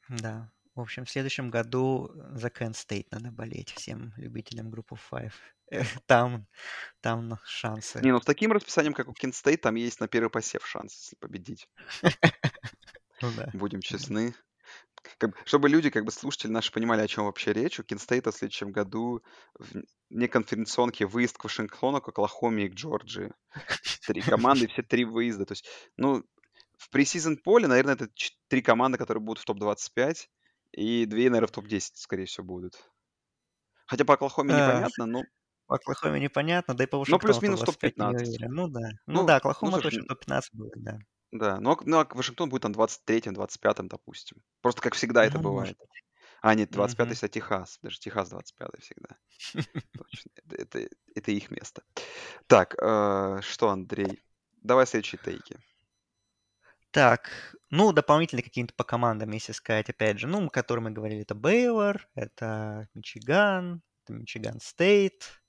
Да. В общем, в следующем году за Kent State надо болеть всем любителям группы Five. Э, [LAUGHS] Там, там шансы. Не, ну с таким расписанием, как у Kent State, там есть на первый посев шанс, если победить. [LAUGHS] Ну. Будем честны. Как бы, чтобы люди, как бы слушатели наши понимали, о чем вообще речь, у State в следующем году в неконференционке выезд к Вашингтону, к Оклахоме и к Джорджии. Три команды, все три выезда. То есть, ну, в пресизон поле, наверное, это три команды, которые будут в топ-25, и две, наверное, в топ-10, скорее всего, будут. Хотя по Оклахоме А, непонятно, но, По Оклахоме непонятно, да и по Вашингтону плюс-минус топ-25 не топ-15. уверен. Ну да. Ну Ну, да, ну, Оклахома слушай, точно топ-15 будет, да. Да, но, ну, а Вашингтон будет там 23-м, 25-м, допустим. Просто как всегда это Ну, может бывает. быть. А, нет, 25-й, Мгм. кстати, Техас. Даже Техас 25-й всегда. Точно. [LAUGHS] Это, это, это их место. Так, э, что, Андрей? Давай следующие тейки. Так, ну, дополнительные какие-то по командам, если сказать, опять же, ну, о которых мы говорили, это Бейлор, это Мичиган, это Мичиган Стейт,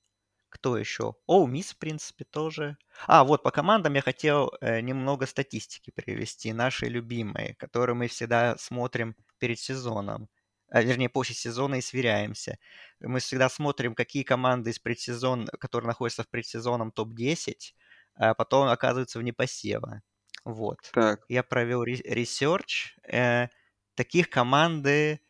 кто еще? О, Мисс, в принципе, тоже. А, вот, по командам я хотел э, немного статистики привести, наши любимые, которые мы всегда смотрим перед сезоном, а, вернее, после сезона и сверяемся. Мы всегда смотрим, какие команды из предсезона, которые находятся в предсезонном топ-10, а потом оказываются вне посева. Вот. Так, Я провел research. Э, таких команды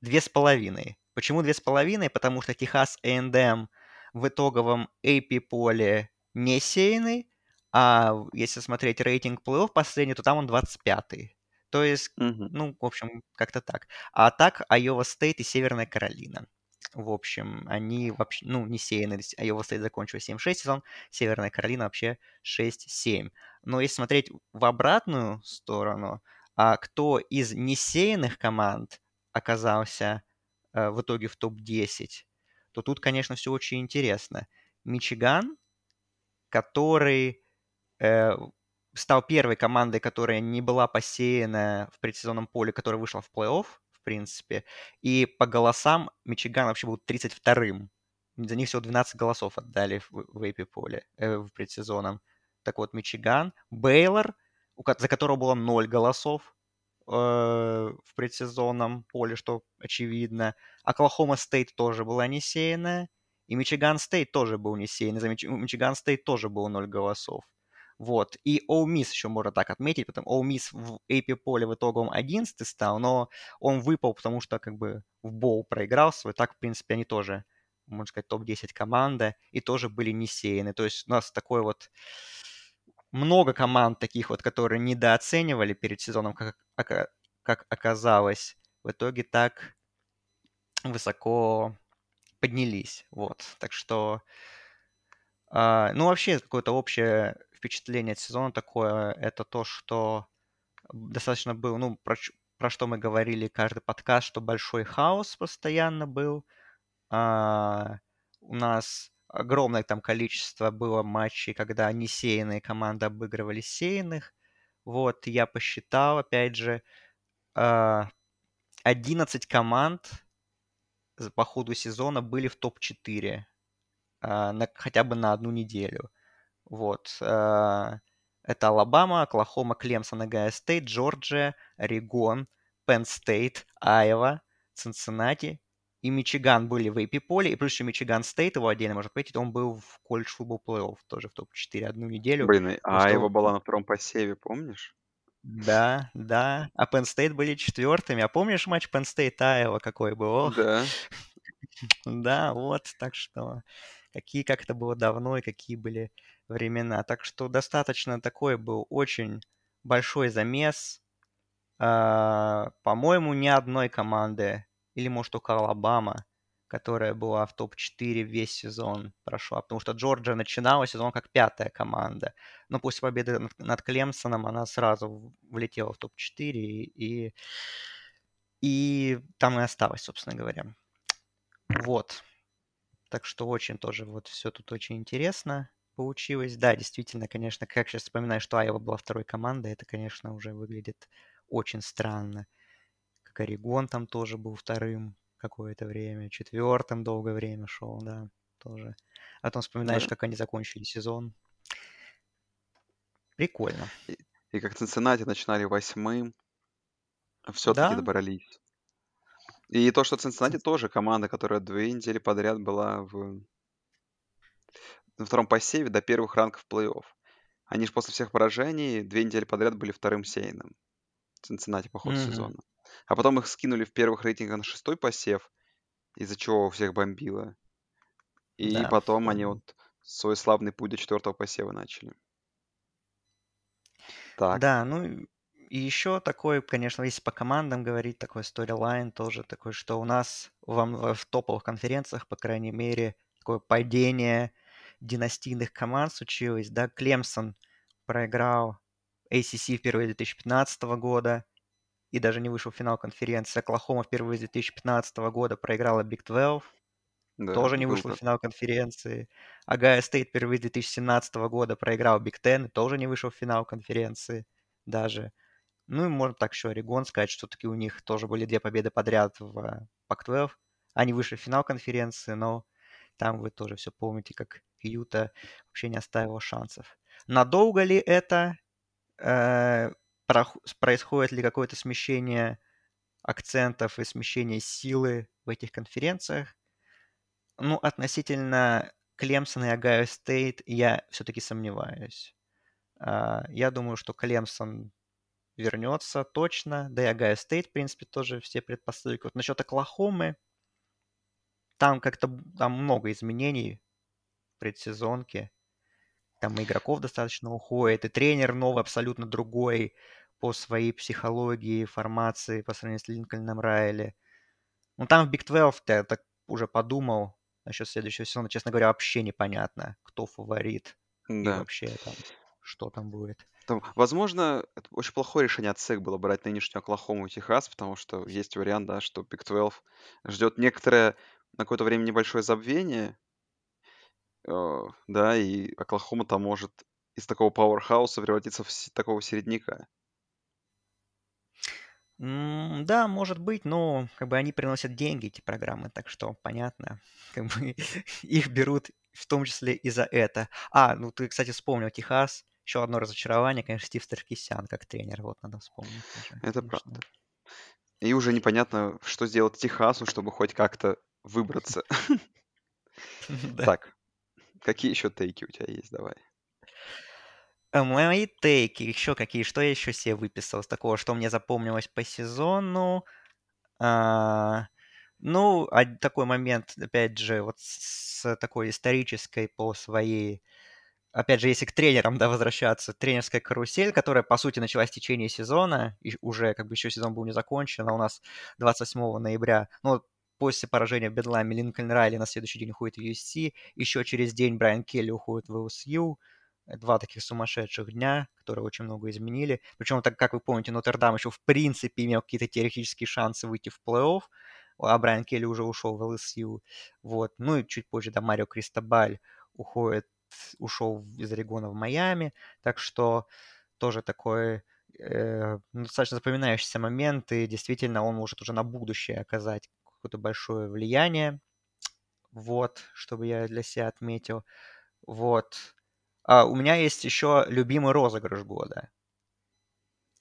две с половиной. Почему две с половиной? Потому что Техас A&M в итоговом AP poll е не сеянный, а если смотреть рейтинг плей-офф последний, то там он 25-й. То есть, мгм. ну, в общем, как-то так. А так Айова Стейт и Северная Каролина. В общем, они вообще, ну, не сеяны. Айова Стейт закончил 7-6 сезон, Северная Каролина вообще 6-7. Но если смотреть в обратную сторону, а кто из несеянных команд оказался э, в итоге в топ-10, то тут, конечно, все очень интересно. Мичиган, который э, стал первой командой, которая не была посеяна в предсезонном поле, которая вышла в плей-офф, в принципе. И по голосам Мичиган вообще был 32-м. За них всего 12 голосов отдали в, в AP poll е, э, в предсезонном. Так вот, Мичиган, Бейлор, за которого было 0 голосов э, в предсезонном poll е, что очевидно. Оклахома Стейт тоже была не сеянная. И Мичиган Стейт тоже был не сеянный. За Мичиган Стейт тоже было 0 голосов. Вот. И Ole Miss еще можно так отметить, потому Ole Miss в AP poll е в итоговом 11 стал, но он выпал, потому что как бы в боу проиграл свой. Так, в принципе, они тоже, можно сказать, топ-10 команда и тоже были не сеяны. То есть у нас такой вот много команд таких вот, которые недооценивали перед сезоном, как, как оказалось, в итоге так высоко поднялись. Вот. Так что, э, ну, вообще, какое-то общее впечатление от сезона такое, это то, что достаточно был, ну, про, про что мы говорили каждый подкаст, что большой хаос постоянно был. А, у нас огромное там количество было матчей, когда несеянные команды обыгрывали сеянных. Вот, я посчитал, опять же, 11 команд по ходу сезона были в топ-4 на, хотя бы на одну неделю. Вот. Это Алабама, Оклахома, Клемсон, Огайо Стейт, Джорджия, Орегон, Пенн Стейт, Айова, Цинциннати, и Мичиган были в AP poll е, и плюс еще Мичиган Стейт, его отдельно можно отметить, он был в College Football Playoff тоже в топ-4 одну неделю. Блин, а его была на втором посеве, помнишь? Да, да. А Penn State были четвертыми. А помнишь матч Penn State Айова какой был? Да. [LAUGHS] Да, вот, так что какие, как это было давно и какие были времена. Так что достаточно такой был очень большой замес. А, по-моему, ни одной команды или, может, только Алабама, которая была в топ-4 весь сезон прошла. Потому что Джорджия начинала сезон как пятая команда. Но после победы над, Клемсоном она сразу влетела в топ-4 и, и, и там и осталась, собственно говоря. Вот. Так что очень тоже вот все тут очень интересно получилось. Да, действительно, конечно, как сейчас вспоминаю, что Айва была второй командой, это, конечно, уже выглядит очень странно как Орегон там тоже был вторым какое-то время, четвертым долгое время шел, да, тоже. А потом вспоминаешь, Да. как они закончили сезон. Прикольно. И, и как Цинциннати начинали восьмым, все-таки Да, добрались. И то, что Цинциннати тоже команда, которая две недели подряд была в на втором посеве до первых ранков плей-офф. Они же после всех поражений две недели подряд были вторым сейным. Цинциннати по ходу Мгм. сезона. А потом их скинули в первых рейтингах на шестой посев, из-за чего у всех бомбило. И Да, потом они вот свой славный путь до четвертого посева начали. Так, Да, ну и- еще такой, конечно, если по командам говорить, такой сторилайн тоже такой, что у нас в, в топовых конференциях, по крайней мере, такое падение династийных команд случилось, да, Клемсон проиграл ACC впервые 2015 года и даже не вышел в финал конференции. Оклахома впервые с 2015 года проиграла Big 12, Да, тоже не вышла в финал конференции. Огайо Стейт впервые с 2017 года проиграл Big Ten, тоже не вышел в финал конференции даже. Ну и можно так еще Орегон сказать, что таки у них тоже были две победы подряд в Pac-12. Они вышли в финал конференции, но там вы тоже все помните, как Юта вообще не оставила шансов. Надолго ли это? Э, происходит ли какое-то смещение акцентов и смещение силы в этих конференциях? Ну, относительно Клемсона и Огайо Стейт я все-таки сомневаюсь. А, Я думаю, что Клемсон вернется точно, да и Огайо Стейт, в принципе, тоже все предпосылки. Вот насчет Оклахомы, там как-то там много изменений в предсезонке. Там и игроков достаточно уходит, и тренер новый, абсолютно другой по своей психологии, формации по сравнению с Линкольном Райли. Ну, там в Big 12 я так уже подумал насчет следующего сезона. Честно говоря, вообще непонятно, кто фаворит и Да. вообще там, что там будет. Там, возможно, это очень плохое решение от СЭК было брать нынешнюю Оклахому и Техас, потому что есть вариант, да, что Big 12 ждет некоторое на какое-то время небольшое забвение, э, да, и Оклахома там может из такого пауэрхауса превратиться в такого середняка. М, Да, может быть, но как бы они приносят деньги, эти программы, так что понятно. [LAUGHS] Как бы их берут в том числе и за это. А, ну ты, кстати, вспомнил Техас. Еще одно разочарование, конечно, Стив Саркисян как тренер. Вот надо вспомнить тоже. Это конечно. правда. И уже непонятно, что сделать Техасу, чтобы хоть как-то выбраться. [LAUGHS] Да. Так, какие еще тейки у тебя есть? Давай. А Мои тейки, еще какие, что я еще себе выписал из такого, что мне запомнилось по сезону? А, ну, а- такой момент, опять же, вот с такой исторической по своей опять же, если к тренерам, да, возвращаться, тренерская карусель, которая, по сути, началась в течение сезона, и уже, как бы, еще сезон был не закончен, а у нас 28 ноября, ну, после поражения в Бедламе Линкольн Райли на следующий день уходит в USC, еще через день Брайан Келли уходит в LSU, два таких сумасшедших дня, которые очень много изменили. Причем, так как вы помните, Нотр-Дам еще в принципе имел какие-то теоретические шансы выйти в плей-офф, а Брайан Келли уже ушел в LSU. Вот. Ну и чуть позже, да, Марио Кристобаль уходит ушел из Орегона в Майами, так что тоже такой э, достаточно запоминающийся момент, и действительно он может уже на будущее оказать какое-то большое влияние. Вот, чтобы я для себя отметил. Вот. А у меня есть еще любимый розыгрыш года.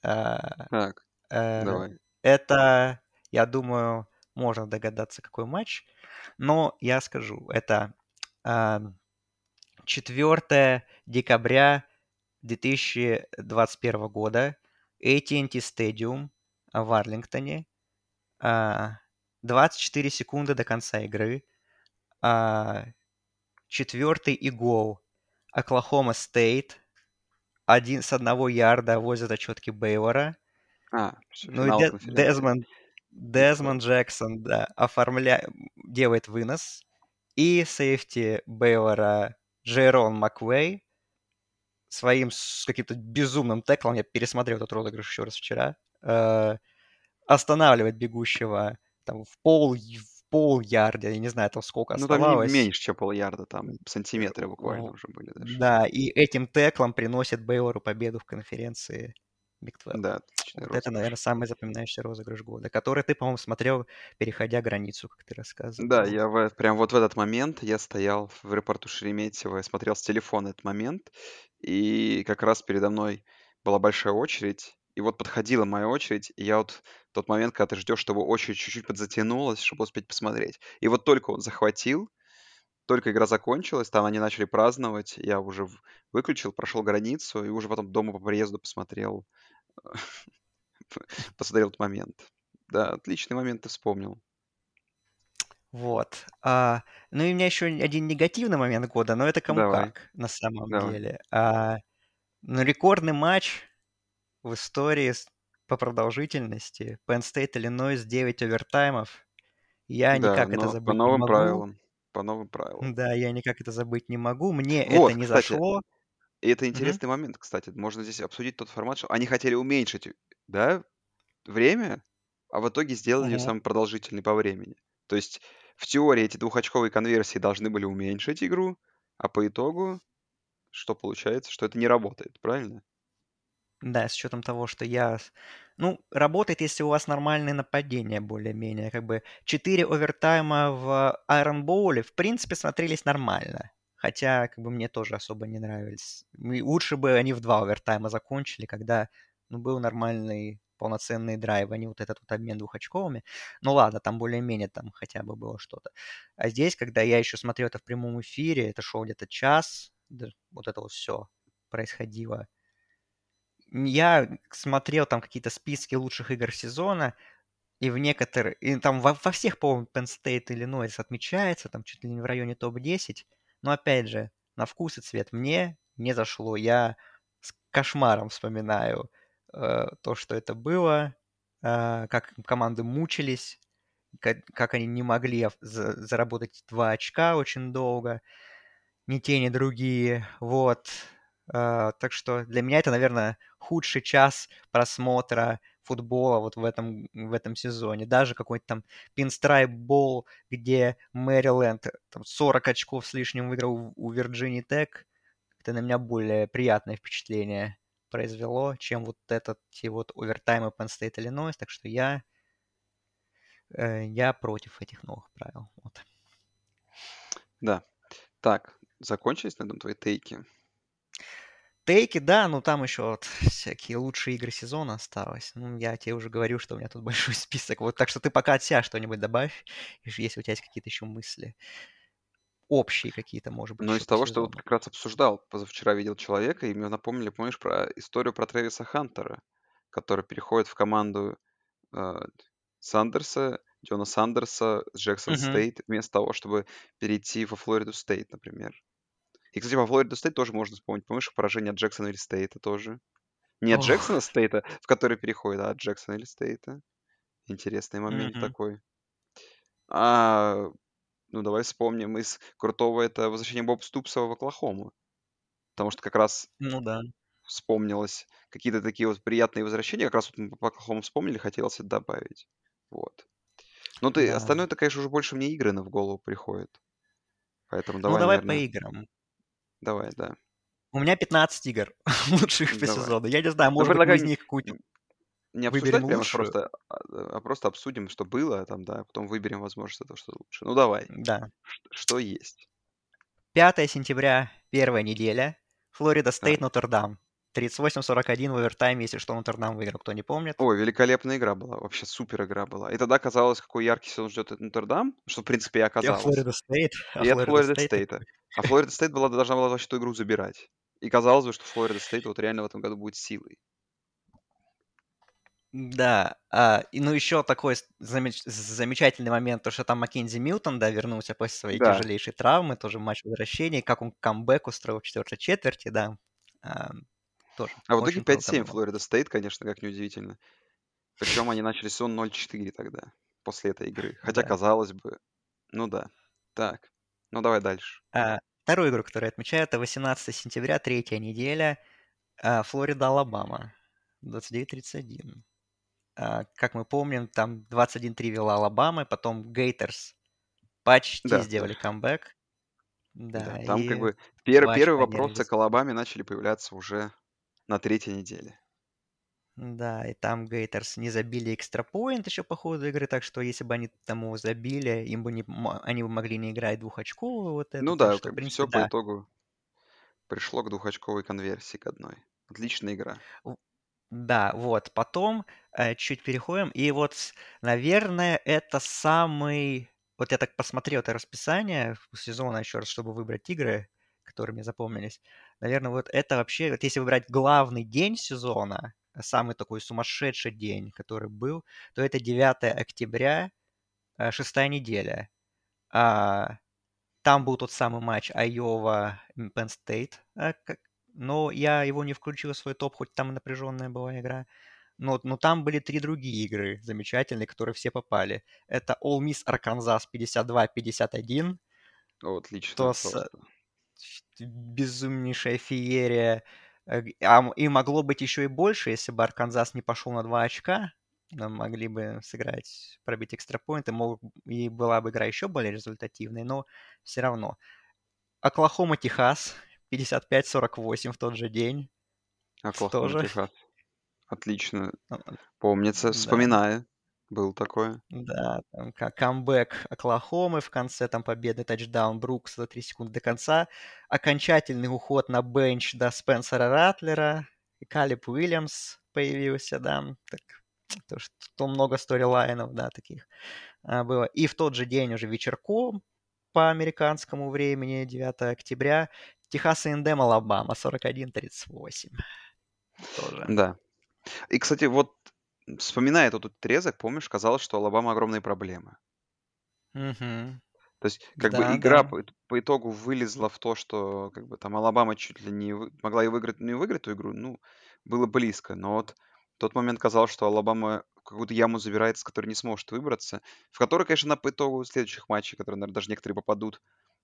А, Так, э, давай. это, я думаю, можно догадаться, какой матч, но я скажу, это а, 4 декабря 2021 года, AT&T Stadium в Арлингтоне, а, 24 секунды до конца игры, а, четвертый и гол, Оклахома Стейт, один с одного ярда возле зачетки Бейвора, А, ну и Де-. Дезмонд, Дезмонд Джексон, да, оформляет, делает вынос, и сейфти Бейвора Джейрон Маквей своим каким-то безумным теклом, я пересмотрел этот розыгрыш еще раз вчера, э, останавливает бегущего там в пол, в пол ярда, я не знаю, там сколько Ну, там не оставалось. меньше, чем полярда, там сантиметры буквально В- уже были даже. Да, и этим теклом приносит Бейлору победу в конференции Big 12. Да, Вот это, наверное, самый запоминающийся розыгрыш года, который ты, по-моему, смотрел, переходя границу, как ты рассказывал. Да, я в, прям вот в этот момент я стоял в аэропорту Шереметьево и смотрел с телефона этот момент, и как раз передо мной была большая очередь, и вот подходила моя очередь, и я вот тот момент, когда ты ждешь, чтобы очередь чуть-чуть подзатянулась, чтобы успеть посмотреть. И вот только он захватил, только игра закончилась, там они начали праздновать, я уже выключил, прошел границу, и уже потом дома по приезду посмотрел, [LAUGHS] посмотрел этот момент. Да, отличный момент ты вспомнил. Вот. А, ну и у меня еще один негативный момент года, но это кому Давай. как на самом Давай. деле. А, ну, рекордный матч в истории по продолжительности. Penn State, Иллинойс, 9 овертаймов. Я Да, никак это но по забыть не новым могу. правилам. По новым правилам. Да, я никак это забыть не могу. Мне Вот, это не кстати, зашло. И это интересный момент, кстати. Можно здесь обсудить тот формат, что они хотели уменьшить, да, время, а в итоге сделали ее Мгм. самой продолжительной по времени. То есть в теории эти двухочковые конверсии должны были уменьшить игру, а по итогу что получается? Что это не работает, правильно? Да, с учетом того, что я... Ну, работает, если у вас нормальные нападения более-менее. Как бы 4 овертайма в Iron Bowl в принципе смотрелись нормально. Хотя, как бы мне тоже особо не нравились. Лучше бы они в два овертайма закончили, когда ну, был нормальный полноценный драйв, а не вот этот вот обмен двухочковыми. Ну ладно, там более-менее там хотя бы было что-то. А здесь, когда я еще смотрел это в прямом эфире, это шоу где-то час, вот это вот все происходило. Я смотрел там какие-то списки лучших игр сезона, и в некоторых, и там во, во всех, по-моему, Penn State, Illinois отмечается, там чуть ли не в районе топ-10. Но опять же, на вкус и цвет мне не зашло. Я с кошмаром вспоминаю э, то, что это было, э, как команды мучились, как, как они не могли за- заработать два очка очень долго ни те, ни другие. Вот. А, так что для меня это, наверное, худший час просмотра футбола вот в этом, в этом сезоне. Даже какой-то там Pinstripe Bowl, где Мэриленд там, 40 очков с лишним выиграл у, Virginia Tech, это на меня более приятное впечатление произвело, чем вот этот вот овертаймы Penn State Illinois. Так что я, э, я против этих новых правил. Вот. Да. Так, закончились на этом твои тейки? Тейки, да, но там еще вот всякие лучшие игры сезона осталось. Ну, я тебе уже говорю, что у меня тут [LAUGHS] большой список. Вот так что ты пока от себя что-нибудь добавь, если у тебя есть какие-то еще мысли. Общие какие-то, может быть, еще из того, что вот как раз обсуждал, позавчера видел человека, и мне напомнили, помнишь, про историю про Трэвиса Хантера, который переходит в команду э, Сандерса, Диона Сандерса Джексон. Стейт, вместо того, чтобы перейти во Флориду Стейт, например. И, кстати, во Флориду Стейт тоже можно вспомнить. Помнишь поражение от Джексонвилл Стейта тоже? Не от Ох, Джексона Стейта, в который переходит, а от Джексонвилл Стейта. Интересный момент мгм. такой. А, ну, давай вспомним из крутого это возвращение Боба Ступса в Оклахому. Потому что как раз Ну да, вспомнилось какие-то такие вот приятные возвращения. Как раз вот мы по Оклахому вспомнили, хотелось это добавить. Вот. Ну, ты, да. остальное, это, конечно, уже больше мне игры на в голову приходит. Поэтому Ну давай, давай по наверное, играм. Давай, да. У меня 15 игр [LAUGHS] лучших по сезону. Я не знаю, Ну, может быть, из них какую-то н- не обсуждать прямо, лучшую. просто, а, а просто обсудим, что было там, да, а потом выберем, возможно, то, что лучше. Ну, давай. Да. Что есть? 5 сентября, первая неделя. Флорида Стейт. Нотр-Дам. 38-41 в овертайме, если что, Нотр-Дам выиграл, кто не помнит. Ой, великолепная игра была, вообще супер игра была. И тогда казалось, какой яркий сезон ждет Нотр-Дам, что, в принципе, и Я оказалось. Флорида Стейт, И от Флорида Флорида Стейт Стейта. А Флорида Стейт была, должна была вообще эту игру забирать. И казалось бы, что Флорида Стейт вот реально в этом году будет силой. Да, а, и, ну еще такой замеч- замечательный момент, то что там Маккензи Милтон, да, вернулся после своей Да. тяжелейшей травмы, тоже матч возвращения, как он камбэк устроил в четвертой четверти, да, тоже А в итоге очень круто 5-7 было. Флорида Стейт, конечно, как неудивительно. Причем они начали сезон 0-4 тогда, после этой игры. Хотя, Да. казалось бы, ну да. Так, ну давай дальше. А, вторую игру, которую я отмечаю, это 18 сентября, третья неделя, а, Флорида-Алабама, 29-31. А, как мы помним, там 21-3 вела Алабама, потом Гейтерс почти Да, сделали камбэк. да. Да, Там как бы пер- первые вопросы к. Алабаме начали появляться уже на третьей неделе. Да, и там Гейтерс не забили экстрапоинт еще по ходу игры, так что если бы они его забили, им бы не, они бы могли не играть двухочковую вот эту, Ну да, что, как принципе, все по да. итогу пришло к двухочковой конверсии к одной. Отличная игра. Да, вот, потом э, чуть переходим, и вот, наверное, это самый... Вот я так посмотрел это расписание сезона еще раз, чтобы выбрать игры, которые мне запомнились. Наверное, вот это вообще, вот если выбрать главный день сезона, самый такой сумасшедший день, который был, то это 9 октября, э, шестая неделя. А, там был тот самый матч Айова Penn State, а, но я его не включил в свой топ, хоть там и напряженная была игра. Но, но там были три другие игры замечательные, которые все попали. Это All Miss Arkansas 52-51, О, отлично что с. Безумнейшая феерия. Э, и могло быть еще и больше, если бы Арканзас не пошел на 2 очка. Нам могли бы сыграть, пробить экстрапоинты, мог, и была бы игра еще более результативной, но все равно. Оклахома, Техас, 55-48 в тот же день. Оклахома, тоже... Техас. Отлично. Ну, Помнится, да. вспоминаю. Был такое. Да, там как камбэк Оклахомы в конце, там победный тачдаун Брукс за 3 секунды до конца. Окончательный уход на бенч до Спенсера Ратлера. И Калип Уильямс появился, да. Так, то, что много сторилайнов, да, таких а, было. И в тот же день уже вечерком по американскому времени, 9 октября, Техас Индем Алабама 41-38. Тоже. Да. И, кстати, вот вспоминая этот отрезок, помнишь, казалось, что у Алабама огромные проблемы. Угу. То есть, как бы игра да. по, по итогу вылезла в то, что как бы там Алабама чуть ли не вы- могла и выиграть, не выиграть эту игру, ну, было близко. Но вот в тот момент казалось, что Алабама какую-то яму забирает, с которой не сможет выбраться. В которой, конечно, на по итогу следующих матчей, которые, наверное, даже некоторые попадут,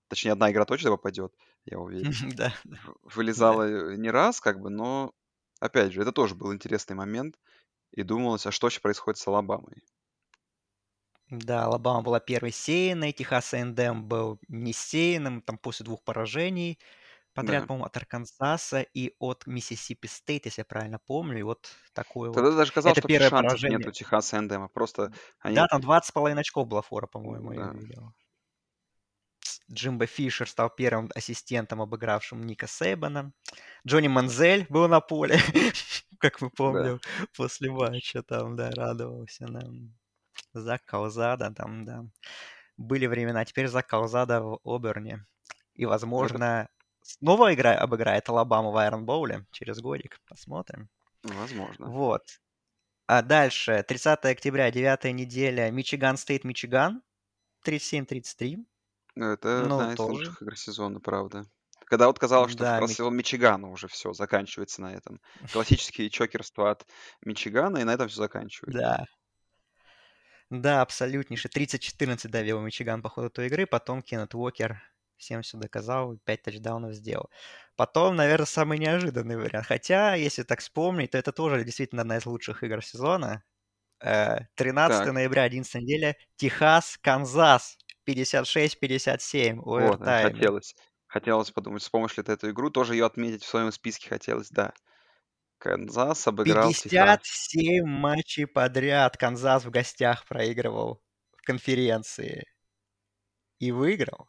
точнее, одна игра точно попадет, я уверен, [LAUGHS] Да, вылезала не раз, как бы, но опять же, это тоже был интересный момент. И думалось, а что вообще происходит с Алабамой? Да, Алабама была первой сеянной, Техас A&M был не сеянным, там после двух поражений подряд, Да. по-моему, от Арканзаса и от Миссисипи Стейт, если я правильно помню. И вот такое Тогда вот. даже казалось, Это что первое шансов нет поражение. у Техаса A&M. Просто они... Да, там 20,5 очков было фора, по-моему, я Да. видел. Джимбо Фишер стал первым ассистентом, обыгравшим Ника Сейбана. Джонни Манзель был на поле, [LAUGHS] как мы Да. помним, после матча там, да, радовался нам. Зак Калзада там, да. Были времена. Теперь Зак Калзада в Оберне. И, возможно, снова игра, обыграет Алабаму в Айрон Боуле через годик. Посмотрим. возможно. Вот. А дальше, 30 октября, 9 неделя, Мичиган Стейт, Мичиган, 37-33. Ну, это Ну, одна из тоже. лучших игр сезона, правда. Когда вот казалось, что как Да, раз Ми- сезон Мичигана уже все заканчивается на этом. [LAUGHS] Классические чокерства от Мичигана, и на этом все заканчивается. да. Да, абсолютнейший. 30-14 довел Мичиган по ходу той игры, потом Кеннет Уокер всем все доказал, 5 тачдаунов сделал. Потом, наверное, самый неожиданный вариант. Хотя, если так вспомнить, то это тоже действительно одна из лучших игр сезона. Э, 13 Так, ноября, 11 неделя, Техас, Канзас, 56-57, вот, овертайме. хотелось. Хотелось подумать, вспомнишь ли ты эту игру, тоже ее отметить в своем списке хотелось, да. Канзас обыграл Техас. 57 матчей подряд Канзас в гостях проигрывал в конференции. И выиграл,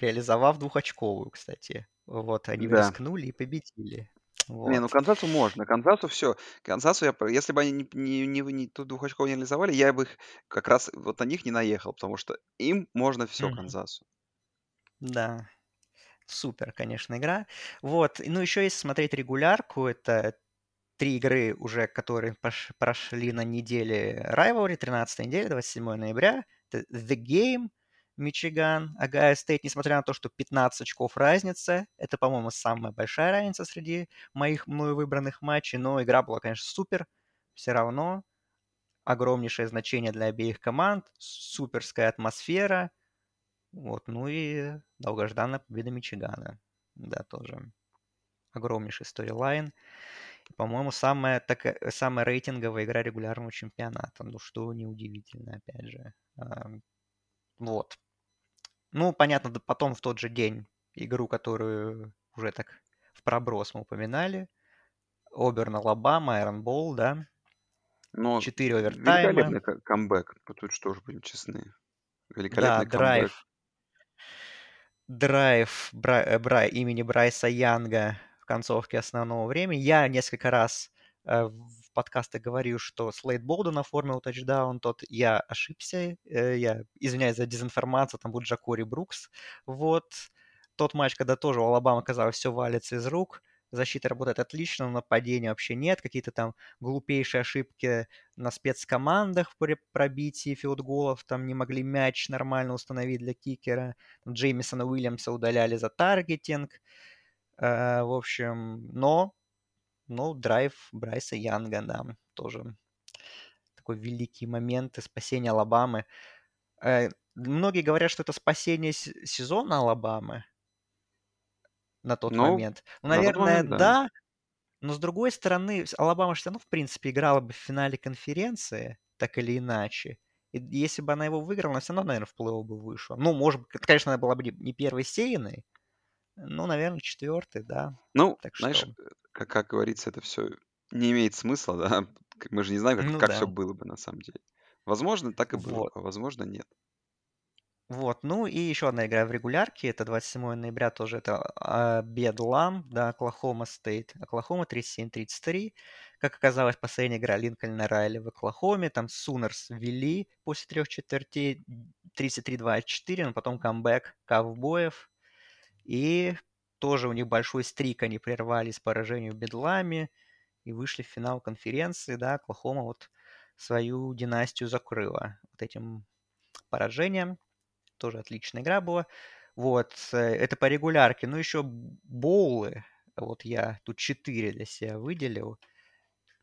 реализовав двухочковую, кстати. Вот, они Да. рискнули и победили. Не, ну Вот. Канзасу можно. Канзасу все. Канзасу я... Если бы они не, не, не, не ту двух очков не реализовали, я бы их как раз вот на них не наехал, потому что им можно все Мгм. Канзасу. Да, супер, конечно, игра. Вот, ну еще если смотреть регулярку, это три игры уже, которые пош- прошли на неделе Rivalry, 13 неделя, 27 ноября. Это The Game, Мичиган, Огайо Стейт, несмотря на то, что 15 очков разница, это, по-моему, самая большая разница среди моих мною выбранных матчей, но игра была, конечно, супер, все равно огромнейшее значение для обеих команд, суперская атмосфера, вот, ну и долгожданная победа Мичигана, да, тоже огромнейший сторилайн. По-моему, самая, такая, самая рейтинговая игра регулярного чемпионата. Ну, что неудивительно, опять же. Вот. Ну, понятно, да потом в тот же день игру, которую уже так в проброс мы упоминали. Оберн, Алабама, Iron Bowl, да. Но Четыре овертайма. великолепный ка- камбэк. Вот Тут что же будем честны. Да, Великолепный камбэк. драйв. Драйв Бра- э, Бра- имени Брайса Янга в концовке основного времени. Я несколько раз э, в подкастах говорил, что Слейд Болден оформил тачдаун, тот я ошибся, э, я извиняюсь за дезинформацию, там будет Джакори Брукс. Вот тот матч, когда тоже у Алабамы, казалось, все валится из рук, защита работает отлично, но нападения вообще нет, какие-то там глупейшие ошибки на спецкомандах при пробитии филдголов, там не могли мяч нормально установить для кикера, там Джеймисона Уильямса удаляли за таргетинг, Э, в общем, но, но драйв Брайса Янга, да, тоже такой великий момент и спасение Алабамы. Э, Многие говорят, что это спасение сезона Алабамы. на тот Ну, момент. Ну, наверное, момент, да. да, но с другой стороны, Алабама все равно, в принципе, играла бы в финале конференции, так или иначе. И если бы она его выиграла, она все равно, наверное, в плей-офф бы вышла. Ну, может быть, конечно, она была бы не не первой сеянной, ну, наверное, четвертый, да. Ну, Так знаешь, что, э, как, как говорится, это все не имеет смысла, да. Мы же не знаем, как, ну как все да, было бы на самом деле. Возможно, так и было, вот. а возможно, нет. Вот, ну и еще одна игра в регулярке, это 27 ноября, тоже это Бедлам, да, Оклахома Стейт. Оклахома 37-33. Как оказалось, последняя игра Линкольна Райли в Оклахоме, там Сунерс вели после трех четвертей 33-24, но потом камбэк ковбоев. И тоже у них большой стрик, они прервали с поражением в Бедламе и вышли в финал конференции, да, Оклахома вот свою династию закрыла вот этим поражением. Тоже отличная игра была. Вот, это по регулярке. Ну, еще боулы. Вот я тут четыре для себя выделил.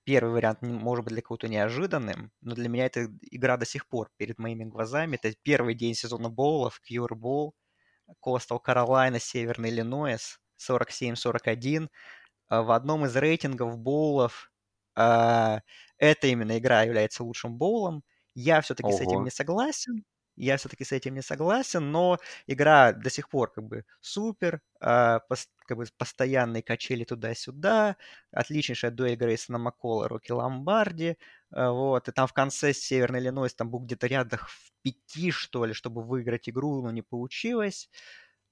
Первый вариант может быть для кого-то неожиданным, но для меня эта игра до сих пор перед моими глазами. Это первый день сезона боулов, Cure Bowl, Coastal Carolina, Северный Иллинойс, 47-41. А В одном из рейтингов боулов а, эта именно игра является лучшим боулом. Я все-таки с этим Ого. не согласен. Я все-таки с этим не согласен, но игра до сих пор как бы супер, а, пос- как бы постоянные качели туда-сюда, отличнейшая дуэль Грейсона Маккола, Рокки Ломбарди, вот, и там в конце Северный Иллинойс там был где-то рядах в пяти, что ли, чтобы выиграть игру, но не получилось.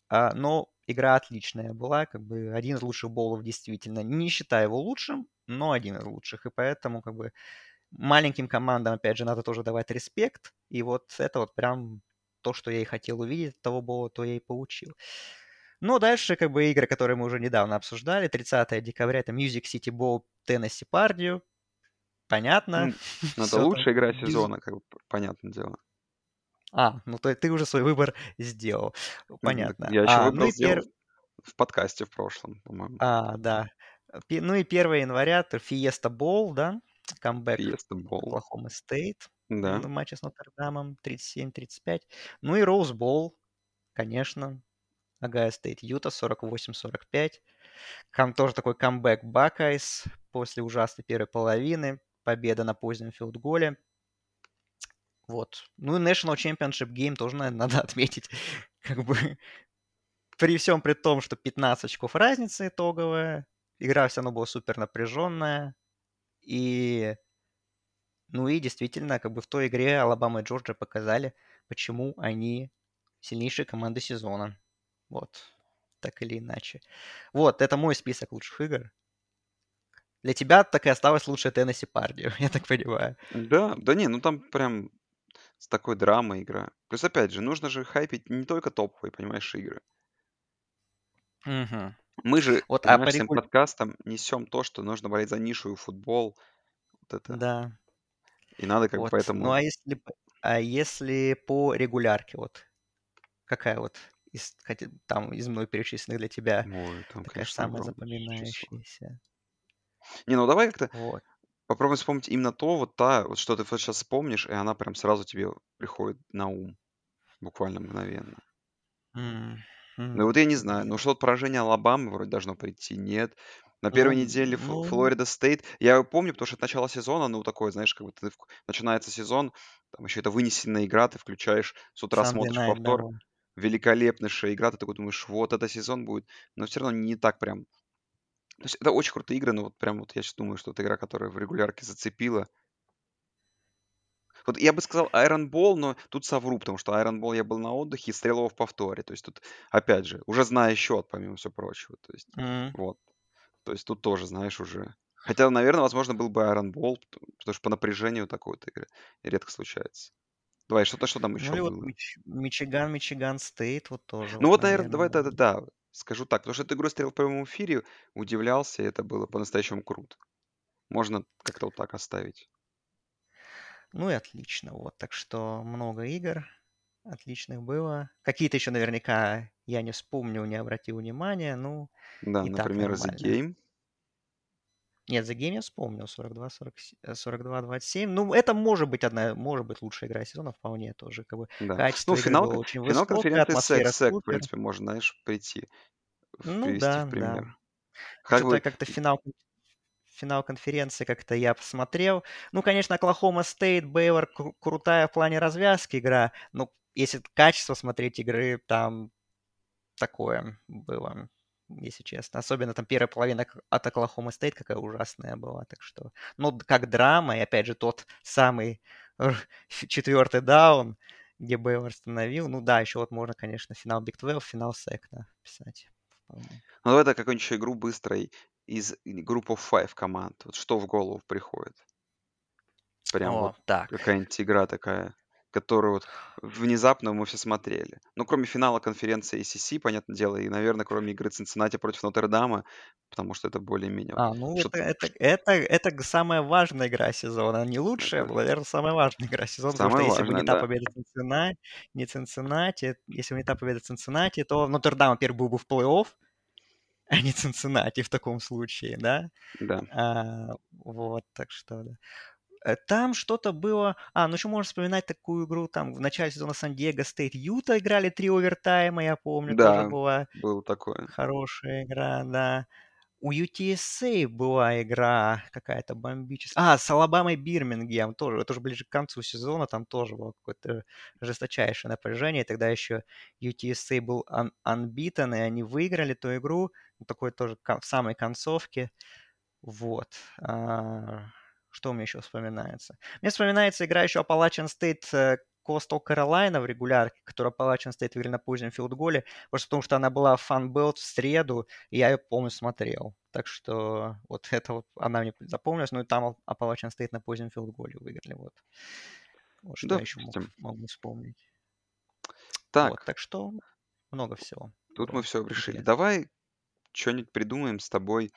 А, но игра отличная была, как бы один из лучших боулов действительно. Не считаю его лучшим, но один из лучших. И поэтому как бы маленьким командам, опять же, надо тоже давать респект. И вот это вот прям то, что я и хотел увидеть того боула, то я и получил. Ну, дальше как бы игры, которые мы уже недавно обсуждали. 30 декабря это Music City Bowl Теннесси Пардию. Понятно. Ну, ну, это лучшая игра сезона, как бы, понятное дело. А, ну то ты уже свой выбор сделал. Ну, Понятно. Я еще А, ну выбрал, и сделал пер... в подкасте в прошлом, по-моему. А, да. Ну и 1 января Fiesta Bowl, да? Камбэк Fiesta Bowl. Оклахома Стейт Да. в матче с Нотр-Дамом 37-35. Ну и Rose Bowl, конечно. Огайо Стейт Юта 48-45. Там тоже такой камбэк Buckeyes после ужасной первой половины. Победа на позднем филдголе. Вот. Ну и National Championship Game тоже, наверное, [LAUGHS] надо отметить. Как бы при всем при том, что 15 очков разница итоговая, игра все равно была супер напряженная. И, ну и действительно, как бы в той игре Алабама и Джорджия показали, почему они сильнейшие команды сезона. Вот, так или иначе. Вот, это мой список лучших игр. Для тебя так и осталось лучшая Теннесси Пардию, [LAUGHS] я так понимаю. Да, да не, ну там прям с такой драмой игра. Плюс, опять же, нужно же хайпить не только топовые, понимаешь, игры. Мгм. Мы же, Вот, а по регуль... подкастом несем то, что нужно болеть за нишу и футбол. Вот это. Да, И надо как вот. Ну поэтому... а если, а если по регулярке, вот какая вот из, там из мной перечисленных для тебя Ой, там, такая конечно, самая огромное число. Не, ну давай как-то Вот. попробуем вспомнить именно то, вот та, вот что ты вот сейчас вспомнишь, и она прям сразу тебе приходит на ум. Буквально мгновенно. М, Ну м, вот я не знаю, ну что-то поражение Алабамы вроде должно прийти, нет. На первой Ну, неделе ну, Флорида Стейт, я помню, потому что это начало сезона, ну такое, знаешь, как бы ты вк- начинается сезон, там еще это вынесенная игра, ты включаешь, с утра Sunday смотришь Night, повтор, великолепнейшая игра, ты такой думаешь, вот это сезон будет, но все равно не так прям. То есть это очень крутые игры, но вот прям вот я сейчас думаю, что это игра, которая в регулярке зацепила. Вот я бы сказал Iron Ball, но тут совру, потому что Iron Ball я был на отдыхе и стрелял в повторе. То есть тут, опять же, уже зная счет, помимо всего прочего. То есть, М, вот. То есть тут тоже, знаешь, уже... Хотя, наверное, возможно, был бы Iron Ball, потому что по напряжению такой вот игры редко случается. Давай, что-то, что там Ну еще вот было? Мич- Мичиган, Мичиган Стейт, вот тоже, Ну вот, вот, наверное, давай тогда, может. да, скажу так, потому что эту игру я смотрел в прямом эфире, удивлялся, и это было по-настоящему круто. Можно как-то вот так оставить. Ну и отлично, вот. Так что много игр отличных было. Какие-то еще наверняка я не вспомнил, не обратил внимания, ну Да, и так например, The нормально. Game. Нет, за Game я вспомнил, 42, 40, 42, 27. Ну, это может быть одна, может быть лучшая игра сезона, вполне тоже. Как бы Да. качество Ну, финал, было очень финал высокое, конференции атмосфера SEC, в принципе, можно, знаешь, прийти. Ну да, да. пример. Как Что-то бы как-то финал финал конференции как-то я посмотрел. Ну, конечно, Оклахома Стейт, Бейлор кру- крутая в плане развязки игра. Но если качество смотреть игры, там такое было, если честно. Особенно там первая половина от Оклахома Стейт какая ужасная была. Так что, ну, как драма, и опять же тот самый четвертый даун, где Бейвор остановил. Ну да, еще вот можно, конечно, финал Биг 12, финал Сек, да, писать. Ну, давай так какую-нибудь еще игру быстрой из Group of Five команд. Вот что в голову приходит? Прям вот О, так. какая-нибудь игра такая, которую вот внезапно мы все смотрели. Ну, кроме финала конференции ACC, понятное дело, и, наверное, кроме игры Цинциннати против Нотр-Дама, потому что это более-менее А, ну это, это, это, это самая важная игра сезона. Не лучшая, Это наверное, самая важная игра сезона, потому что самое если бы не та да. победа Цинциннати, не Цинциннати, если бы не та победа Цинциннати, то Нотр-Дам теперь был бы в плей-офф, а не Цинциннати в таком случае, да? Да. А, вот, так что, да. Э, Там что-то было... А, ну еще можно вспоминать такую игру, там в начале сезона Сан-Диего Стейт Юта играли три овертайма, я помню, тоже Да, была было такое. хорошая игра, да. У UTSA была игра какая-то бомбическая. А, с Алабамой Бирмингем тоже. Это уже ближе к концу сезона. Там тоже было какое-то жесточайшее напряжение. Тогда еще UTSA был un- unbeaten, и они выиграли ту игру. Ну, Такой тоже в самой концовке. Вот. А, Что мне еще вспоминается? Мне вспоминается игра еще Appalachian State э, Coastal Carolina в регулярке, которую Appalachian State выиграли на позднем филдголе, просто потому что она была в фанбелт в среду, и я ее, помню, смотрел. Так что вот [LAUGHS] это вот она мне запомнилась. Ну и там Appalachian State на позднем филдголе выиграли. Вот, вот что я еще мог, могу вспомнить. Вот, Так, так что много всего тут мы было все решили. интересного. Давай что-нибудь придумаем с тобой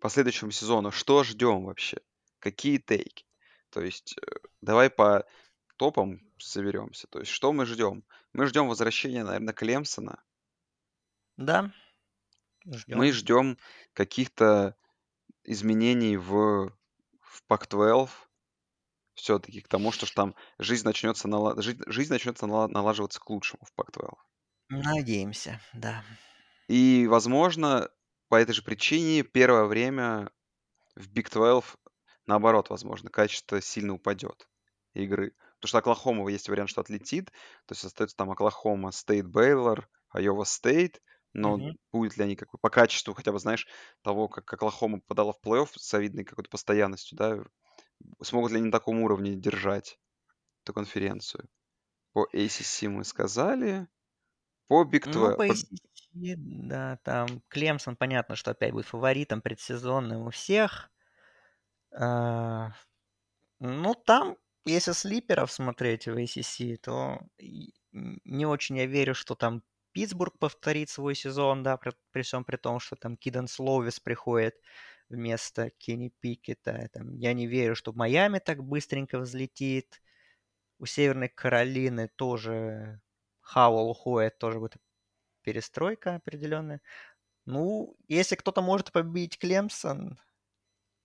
по следующему сезону. Что ждем вообще? Какие тейки? То есть э, давай по топам соберемся. То есть что мы ждем? Мы ждем возвращения, наверное, Клемсона. Да, Мы ждем. ждем каких-то изменений в, в Pac-12 все-таки к тому, что ж там жизнь начнется, нала- жизнь, жизнь начнется нала- налаживаться к лучшему в Pac-12. Надеемся, да. И, возможно, по этой же причине первое время в Big 12, наоборот, возможно, качество сильно упадет игры. Потому что Оклахома есть вариант, что отлетит. То есть остается там Оклахома Стейт, Бейлор, Айова Стейт. Но Мгм. будет ли они как бы по качеству, хотя бы, знаешь, того, как Оклахома попадала в плей-офф с завидной какой-то постоянностью, да, смогут ли они на таком уровне держать эту конференцию? По ACC мы сказали. По Big Ну, 12, по по- ACC, да, там Клемсон, понятно, что опять будет фаворитом предсезонным у всех. А, Ну, там, если слиперов смотреть в ACC, то не очень я верю, что там Питтсбург повторит свой сезон, да, при, при всем при том, что там Киден Словис приходит вместо Кенни Пикета. Там, я не верю, что Майами так быстренько взлетит. У Северной Каролины тоже Хауэлл уходит, тоже будет перестройка определенная. Ну, если кто-то может победить Клемсон,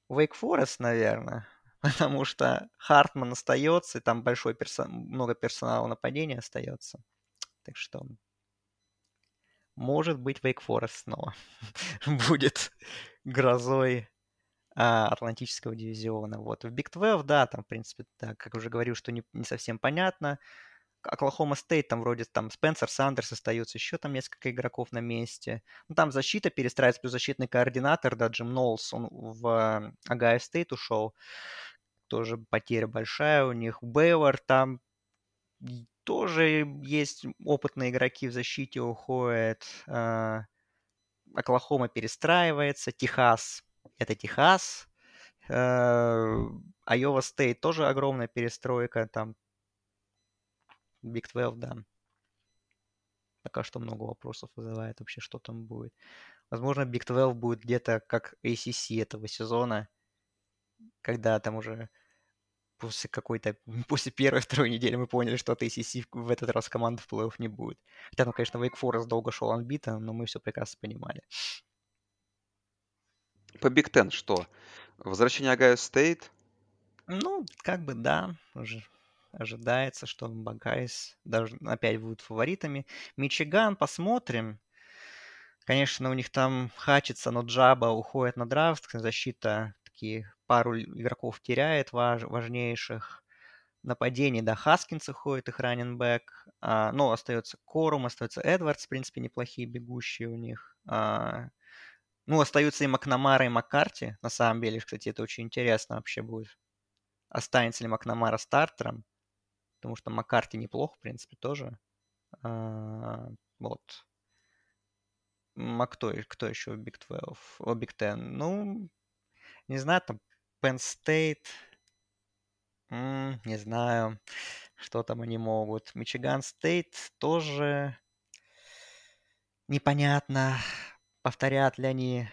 Wake Forest, наверное. [LAUGHS] Потому что Хартман остается, и там большой перso- много персонала нападения остается. Так что, может быть, Wake Forest снова [LAUGHS] будет грозой а, Атлантического дивизиона. Вот. В Big 12, да, там, в принципе, да, как уже говорил, что не, не совсем понятно. Оклахома Стейт, там вроде там Спенсер Сандерс остается, еще там несколько игроков на месте. Ну, там защита перестраивается, плюс защитный координатор, да, Джим Нолс, он в Огайо Стейт ушел. Тоже потеря большая у них. Бейлор там тоже есть опытные игроки в защите уходят. А, Оклахома перестраивается. Техас – это Техас. Айова Стейт тоже огромная перестройка. Там Big 12, да. Пока что много вопросов вызывает вообще, что там будет. Возможно, Big 12 будет где-то как ACC этого сезона, когда там уже после какой-то, [LAUGHS] после первой-второй недели мы поняли, что от ACC в этот раз команда в плей-офф не будет. Хотя, ну, конечно, Wake Forest долго шел unbeaten, но мы все прекрасно понимали. по Big Ten что? Возвращение Огайо Стейт. Ну, как бы да, уже ожидается, что Бакайс даже опять будут фаворитами. Мичиган, посмотрим. Конечно, у них там Хатчинсон, Оджабо уходит на драфт, защита такие пару игроков теряет важ, важнейших. Нападение, да, Хаскинс уходит, их раненбэк. А, ну, остается Корум, остается Эдвардс, в принципе, неплохие бегущие у них. А, ну, остаются и Макнамара, и Маккарти, на самом деле. Кстати, это очень интересно вообще будет. Останется ли Макнамара стартером? Потому что Маккарти неплохо, в принципе, тоже. А, вот. А кто, кто еще в Big 12? О, Big Ten? Ну, не знаю, там Penn State. М, не знаю, что там они могут. Мичиган Стейт тоже непонятно, повторят ли они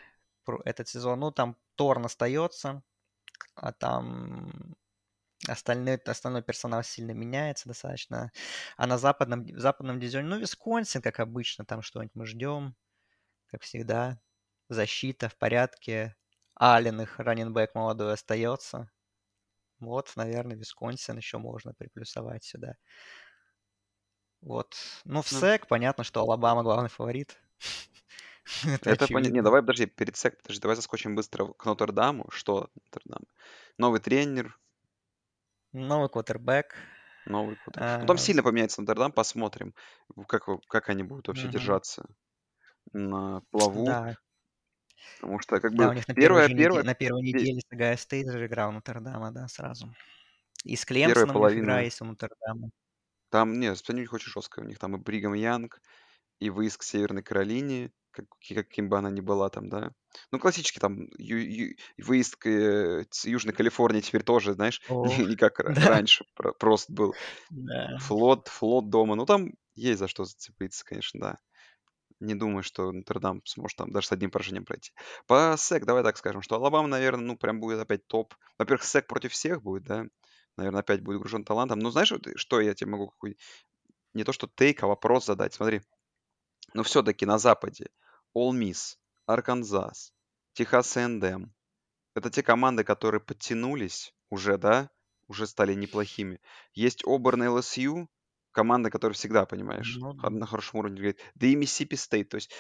этот сезон. Ну, там Торн остается, а там остальной, остальной персонал сильно меняется достаточно. А на западном, западном дивизионе, ну, Висконсин, как обычно, там что-нибудь мы ждем как всегда. Защита в порядке. Аллен, их раненбэк молодой, остается. Вот, наверное, Висконсин еще можно приплюсовать сюда. Вот. Ну, в ну, СЭК понятно, что Алабама главный фаворит. [LAUGHS] Это, это понятно. Не, давай, подожди, перед СЭК, подожди, давай заскочим быстро к Нотр-Даму. Что Нотр-Дам? Новый тренер. Новый квотербек. Новый квотербек. Ну, там а, сильно поменяется Нотр-Дам, посмотрим, как, как они будут вообще угу. держаться на плаву. Да. Потому что как Да, бы у них на первая, первой, первая, неделе, на первой пе- неделе Сагая Стейт же играл Нотр-Дама, да, сразу. И с Клемсоном них игра половина, есть у Нотр-Дама. там, нет, них очень жесткая, у них там и Бригам Янг, и выезд к Северной Каролине, как, каким бы она ни была там, да. Ну, классический там ю- ю- выезд к э, с Южной Калифорнии теперь тоже, знаешь, [LAUGHS] О, не, не как ра- да, раньше, про- просто был да. флот, флот дома. Ну, там есть за что зацепиться, конечно, да. Не думаю, что Нотр-Дам сможет там даже с одним поражением пройти. По SEC, давай так скажем, что Алабама, наверное, ну, прям будет опять топ. Во-первых, СЭК против всех будет, да. Наверное, опять будет гружен талантом. Но знаешь, вот, что я тебе могу какой... Не то, что take, а вопрос задать. Смотри. Но все-таки на Западе Ole Miss, Арканзас, Техас A&M. Это те команды, которые подтянулись уже, да, уже стали неплохими. Есть Оберн LSU, команда, которая всегда, понимаешь, Ну, хор- на хорошем уровне играет. Да и Миссипи Стейт. То есть,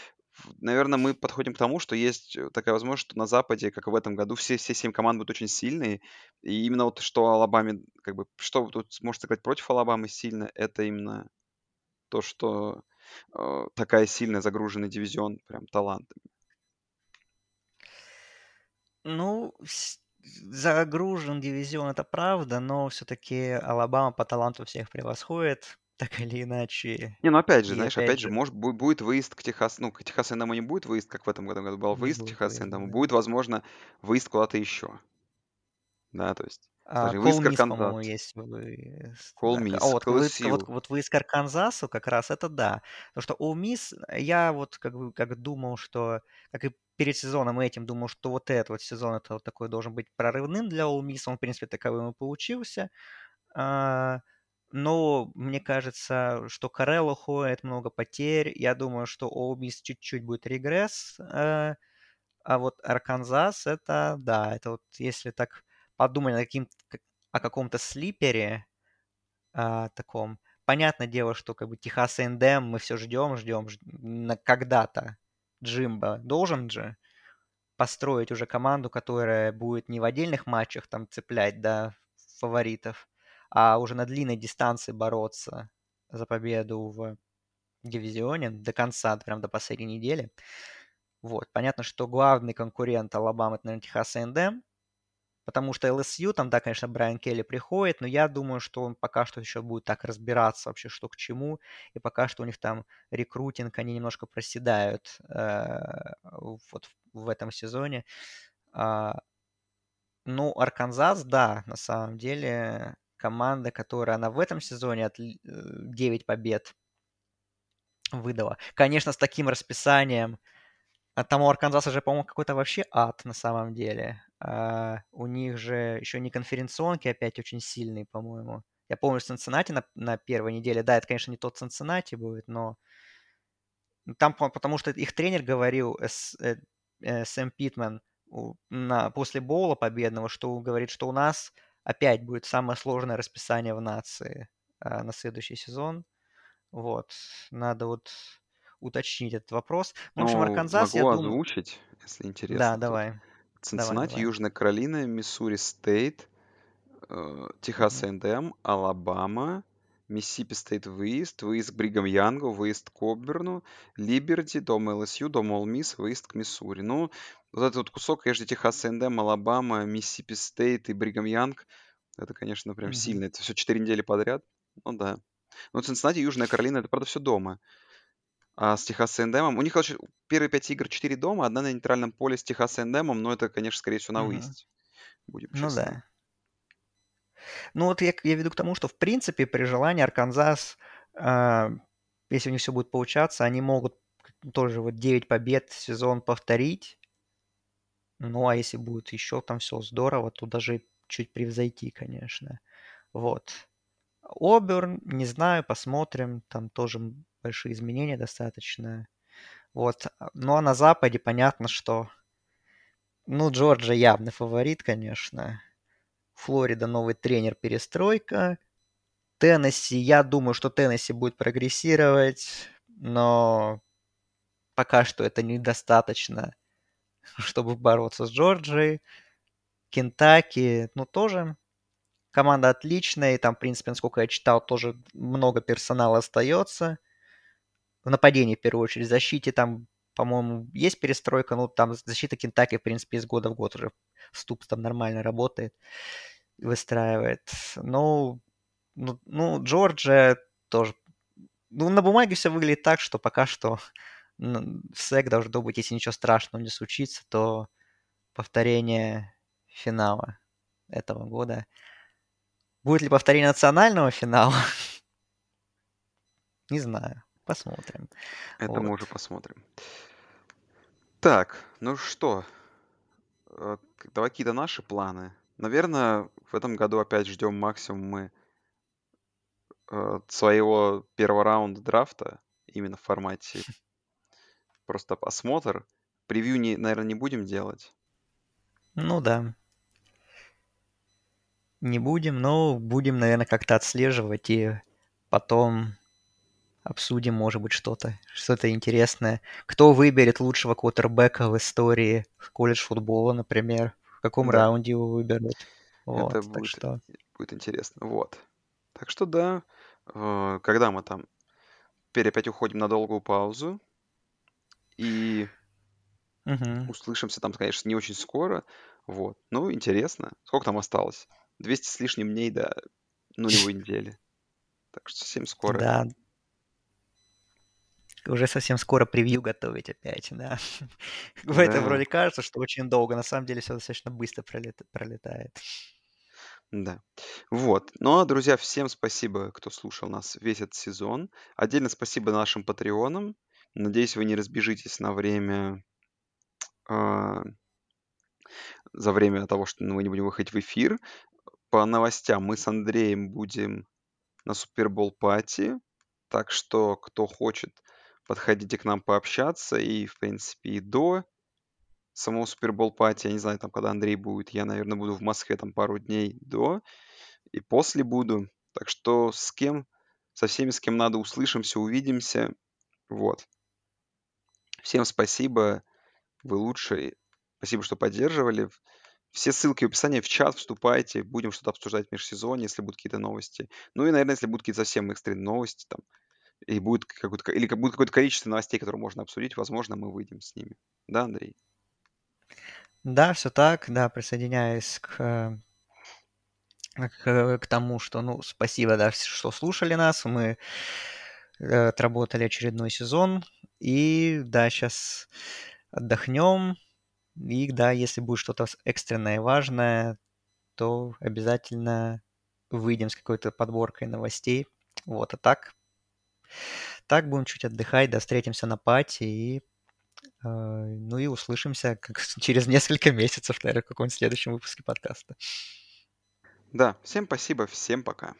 наверное, мы подходим к тому, что есть э, такая возможность, что на Западе, как и в этом году, все, все семь команд будут очень сильные. И именно вот что Алабаме, как бы, что тут сможет сыграть против Алабамы сильно, это именно то, что э, такая сильная загруженный дивизион прям талантами. Ну, загружен дивизион, это правда, но все-таки Алабама по таланту всех превосходит, [LAUGHS] так или иначе. Не, ну опять же, И знаешь, опять опять же, же, может, бу- будет выезд к Техасу, ну, к Техасу Эндему не будет выезд, как в этом году, году был не выезд к будет Техасу выезда, Эндему, да. будет, возможно, выезд куда-то еще. Да, то есть, А, смотри, выезд Кол к Мисс, по-моему, есть выезд. Кол да. А Мисс, вот, к выезд, вот, LSU. вот выезд к Арканзасу как раз это да. Потому что Ол Мисс, я вот как бы как думал, что, как и перед сезоном этим думал, что вот этот вот сезон это вот такой должен быть прорывным для Ол Мисс. Он, в принципе, таковым и получился. А, но мне кажется, что Карел уходит, много потерь. Я думаю, что Ол Мисс чуть-чуть будет регресс. А, а вот Арканзас, это, да, это вот если так подумать над каким, как- о каком-то слипере а, таком, понятное дело, что как бы Техас A&M мы все ждем, ждем, ж- на когда-то Джимба должен же построить уже команду, которая будет не в отдельных матчах там цеплять, да, фаворитов, а уже на длинной дистанции бороться за победу в дивизионе до конца, прям до последней недели. Вот. Понятно, что главный конкурент Алабамы это, наверное, Техас A&M, потому что LSU, там, да, конечно, Брайан Келли приходит, но я думаю, что он пока что еще будет так разбираться вообще, что к чему, и пока что у них там рекрутинг, они немножко проседают э, вот в, этом сезоне. А, ну, Арканзас, да, на самом деле, команда, которая она в этом сезоне от, 9 побед выдала. Конечно, с таким расписанием, а там у Арканзаса же, по-моему, какой-то вообще ад на самом деле. А, у них же еще не конференционки опять очень сильные, по-моему. Я помню Цинциннати на, на первой неделе. Да, это, конечно, не тот Цинциннати будет, но там, потому что их тренер говорил, С, э, э, Сэм Питман, у, на, после боула победного, что говорит, что у нас опять будет самое сложное расписание в нации а, на следующий сезон. Вот. Надо вот уточнить этот вопрос. Ну, в общем, Ну, Арканзас, я думаю... озвучить, если Да, интересно тут. давай, давай, Цинциннати, давай. Южная Каролина, Миссури Стейт, э, Техас Мгм. A&M, Алабама, Миссисипи Стейт выезд, выезд к Бригам Янгу, выезд к Оберну, Либерти, дом LSU, дом Ole Miss, выезд к Миссури. Ну, вот этот вот кусок, конечно, Техас A&M, Алабама, Миссисипи Стейт и Бригам Янг, это, конечно, прям Мгм. сильно. Это все четыре недели подряд. Ну да. Ну, Цинциннати, Южная Каролина, это, правда, все дома. А с Техас A&M, у них, короче, первые пять игр четыре дома, одна на нейтральном поле с Техас A&M, но это, конечно, скорее всего, на выезде. Будем Ну честны. да. Ну вот я, я веду к тому, что в принципе при желании Арканзас, а, если у них все будет получаться, они могут тоже вот 9 побед сезон повторить. Ну а если будет еще там все здорово, то даже чуть превзойти, конечно. Вот. Оберн, не знаю, посмотрим. Там тоже большие изменения достаточно. Вот. а- Ну а на Западе понятно, что... Ну, Джорджия явный фаворит, конечно. Флорида новый тренер, перестройка. Теннесси, я думаю, что Теннесси будет прогрессировать, но пока что это недостаточно, [LAUGHS] чтобы бороться с Джорджией. Кентаки, ну, тоже команда отличная, и там, в принципе, насколько я читал, тоже много персонала остается. В нападении, в первую очередь, в защите там, по-моему, есть перестройка, ну, там защита Кентаки, в принципе, из года в год уже Ступс там нормально работает, выстраивает. Ну, ну, ну, Джорджия тоже. Ну, на бумаге все выглядит так, что пока что [LAUGHS] в СЭК должно быть, если ничего страшного не случится, то повторение финала этого года. Будет ли повторение национального финала? [LAUGHS] Не знаю. Посмотрим. Это мы Вот. уже посмотрим. Так, ну что, э, давай какие-то наши планы. Наверное, в этом году опять ждем максимум мы э, своего первого раунда драфта, именно в формате [LAUGHS] просто осмотр. Превью, не, наверное, не будем делать. Ну да. Не будем, но будем, наверное, как-то отслеживать и потом обсудим, может быть, что-то, что-то интересное. Кто выберет лучшего квотербека в истории колледж футбола, например? В каком Да. раунде его выберут? Вот, Это будет, что... будет интересно. Вот. Так что да, э, когда мы там теперь опять уходим на долгую паузу и Мгм. услышимся там, конечно, не очень скоро. Вот. Ну, интересно. Сколько там осталось? 200 с лишним дней до нулевой [LAUGHS] недели. Так что совсем скоро. Да. Уже совсем скоро превью готовить опять, да. [LAUGHS] В этом Да, вроде кажется, что очень долго, на самом деле все достаточно быстро пролет- пролетает. да. Вот. Ну, а, друзья, всем спасибо, кто слушал нас весь этот сезон. Отдельно спасибо нашим патреонам. Надеюсь, вы не разбежитесь на время а, за время того, что мы не будем выходить в эфир. По новостям мы с Андреем будем на Супербол пати. Так что, кто хочет, подходите к нам пообщаться. И, в принципе, и до самого Супербол пати, я не знаю, там, когда Андрей будет, я, наверное, буду в Москве там пару дней до. И после буду. Так что с кем, со всеми, с кем надо, услышимся, увидимся. Вот. Всем спасибо. Вы лучшие. Спасибо, что поддерживали. Все ссылки в описании в чат, вступайте, будем что-то обсуждать в межсезонье, если будут какие-то новости. Ну и, наверное, если будут какие-то совсем экстренные новости, там, и будет какое-то, или будет какое-то количество новостей, которые можно обсудить, возможно, мы выйдем с ними. Да, Андрей? Да, все так, да, присоединяюсь к, э, к, к тому, что, ну, спасибо, да, что слушали нас, мы э, отработали очередной сезон, и, да, сейчас отдохнем, и, да, если будет что-то экстренное и важное, то обязательно выйдем с какой-то подборкой новостей, вот, а так, так будем чуть отдыхать, да, встретимся на пати, и, э, ну, и услышимся как [LAUGHS] через несколько месяцев, наверное, в каком-нибудь следующем выпуске подкаста. Да, всем спасибо, всем пока.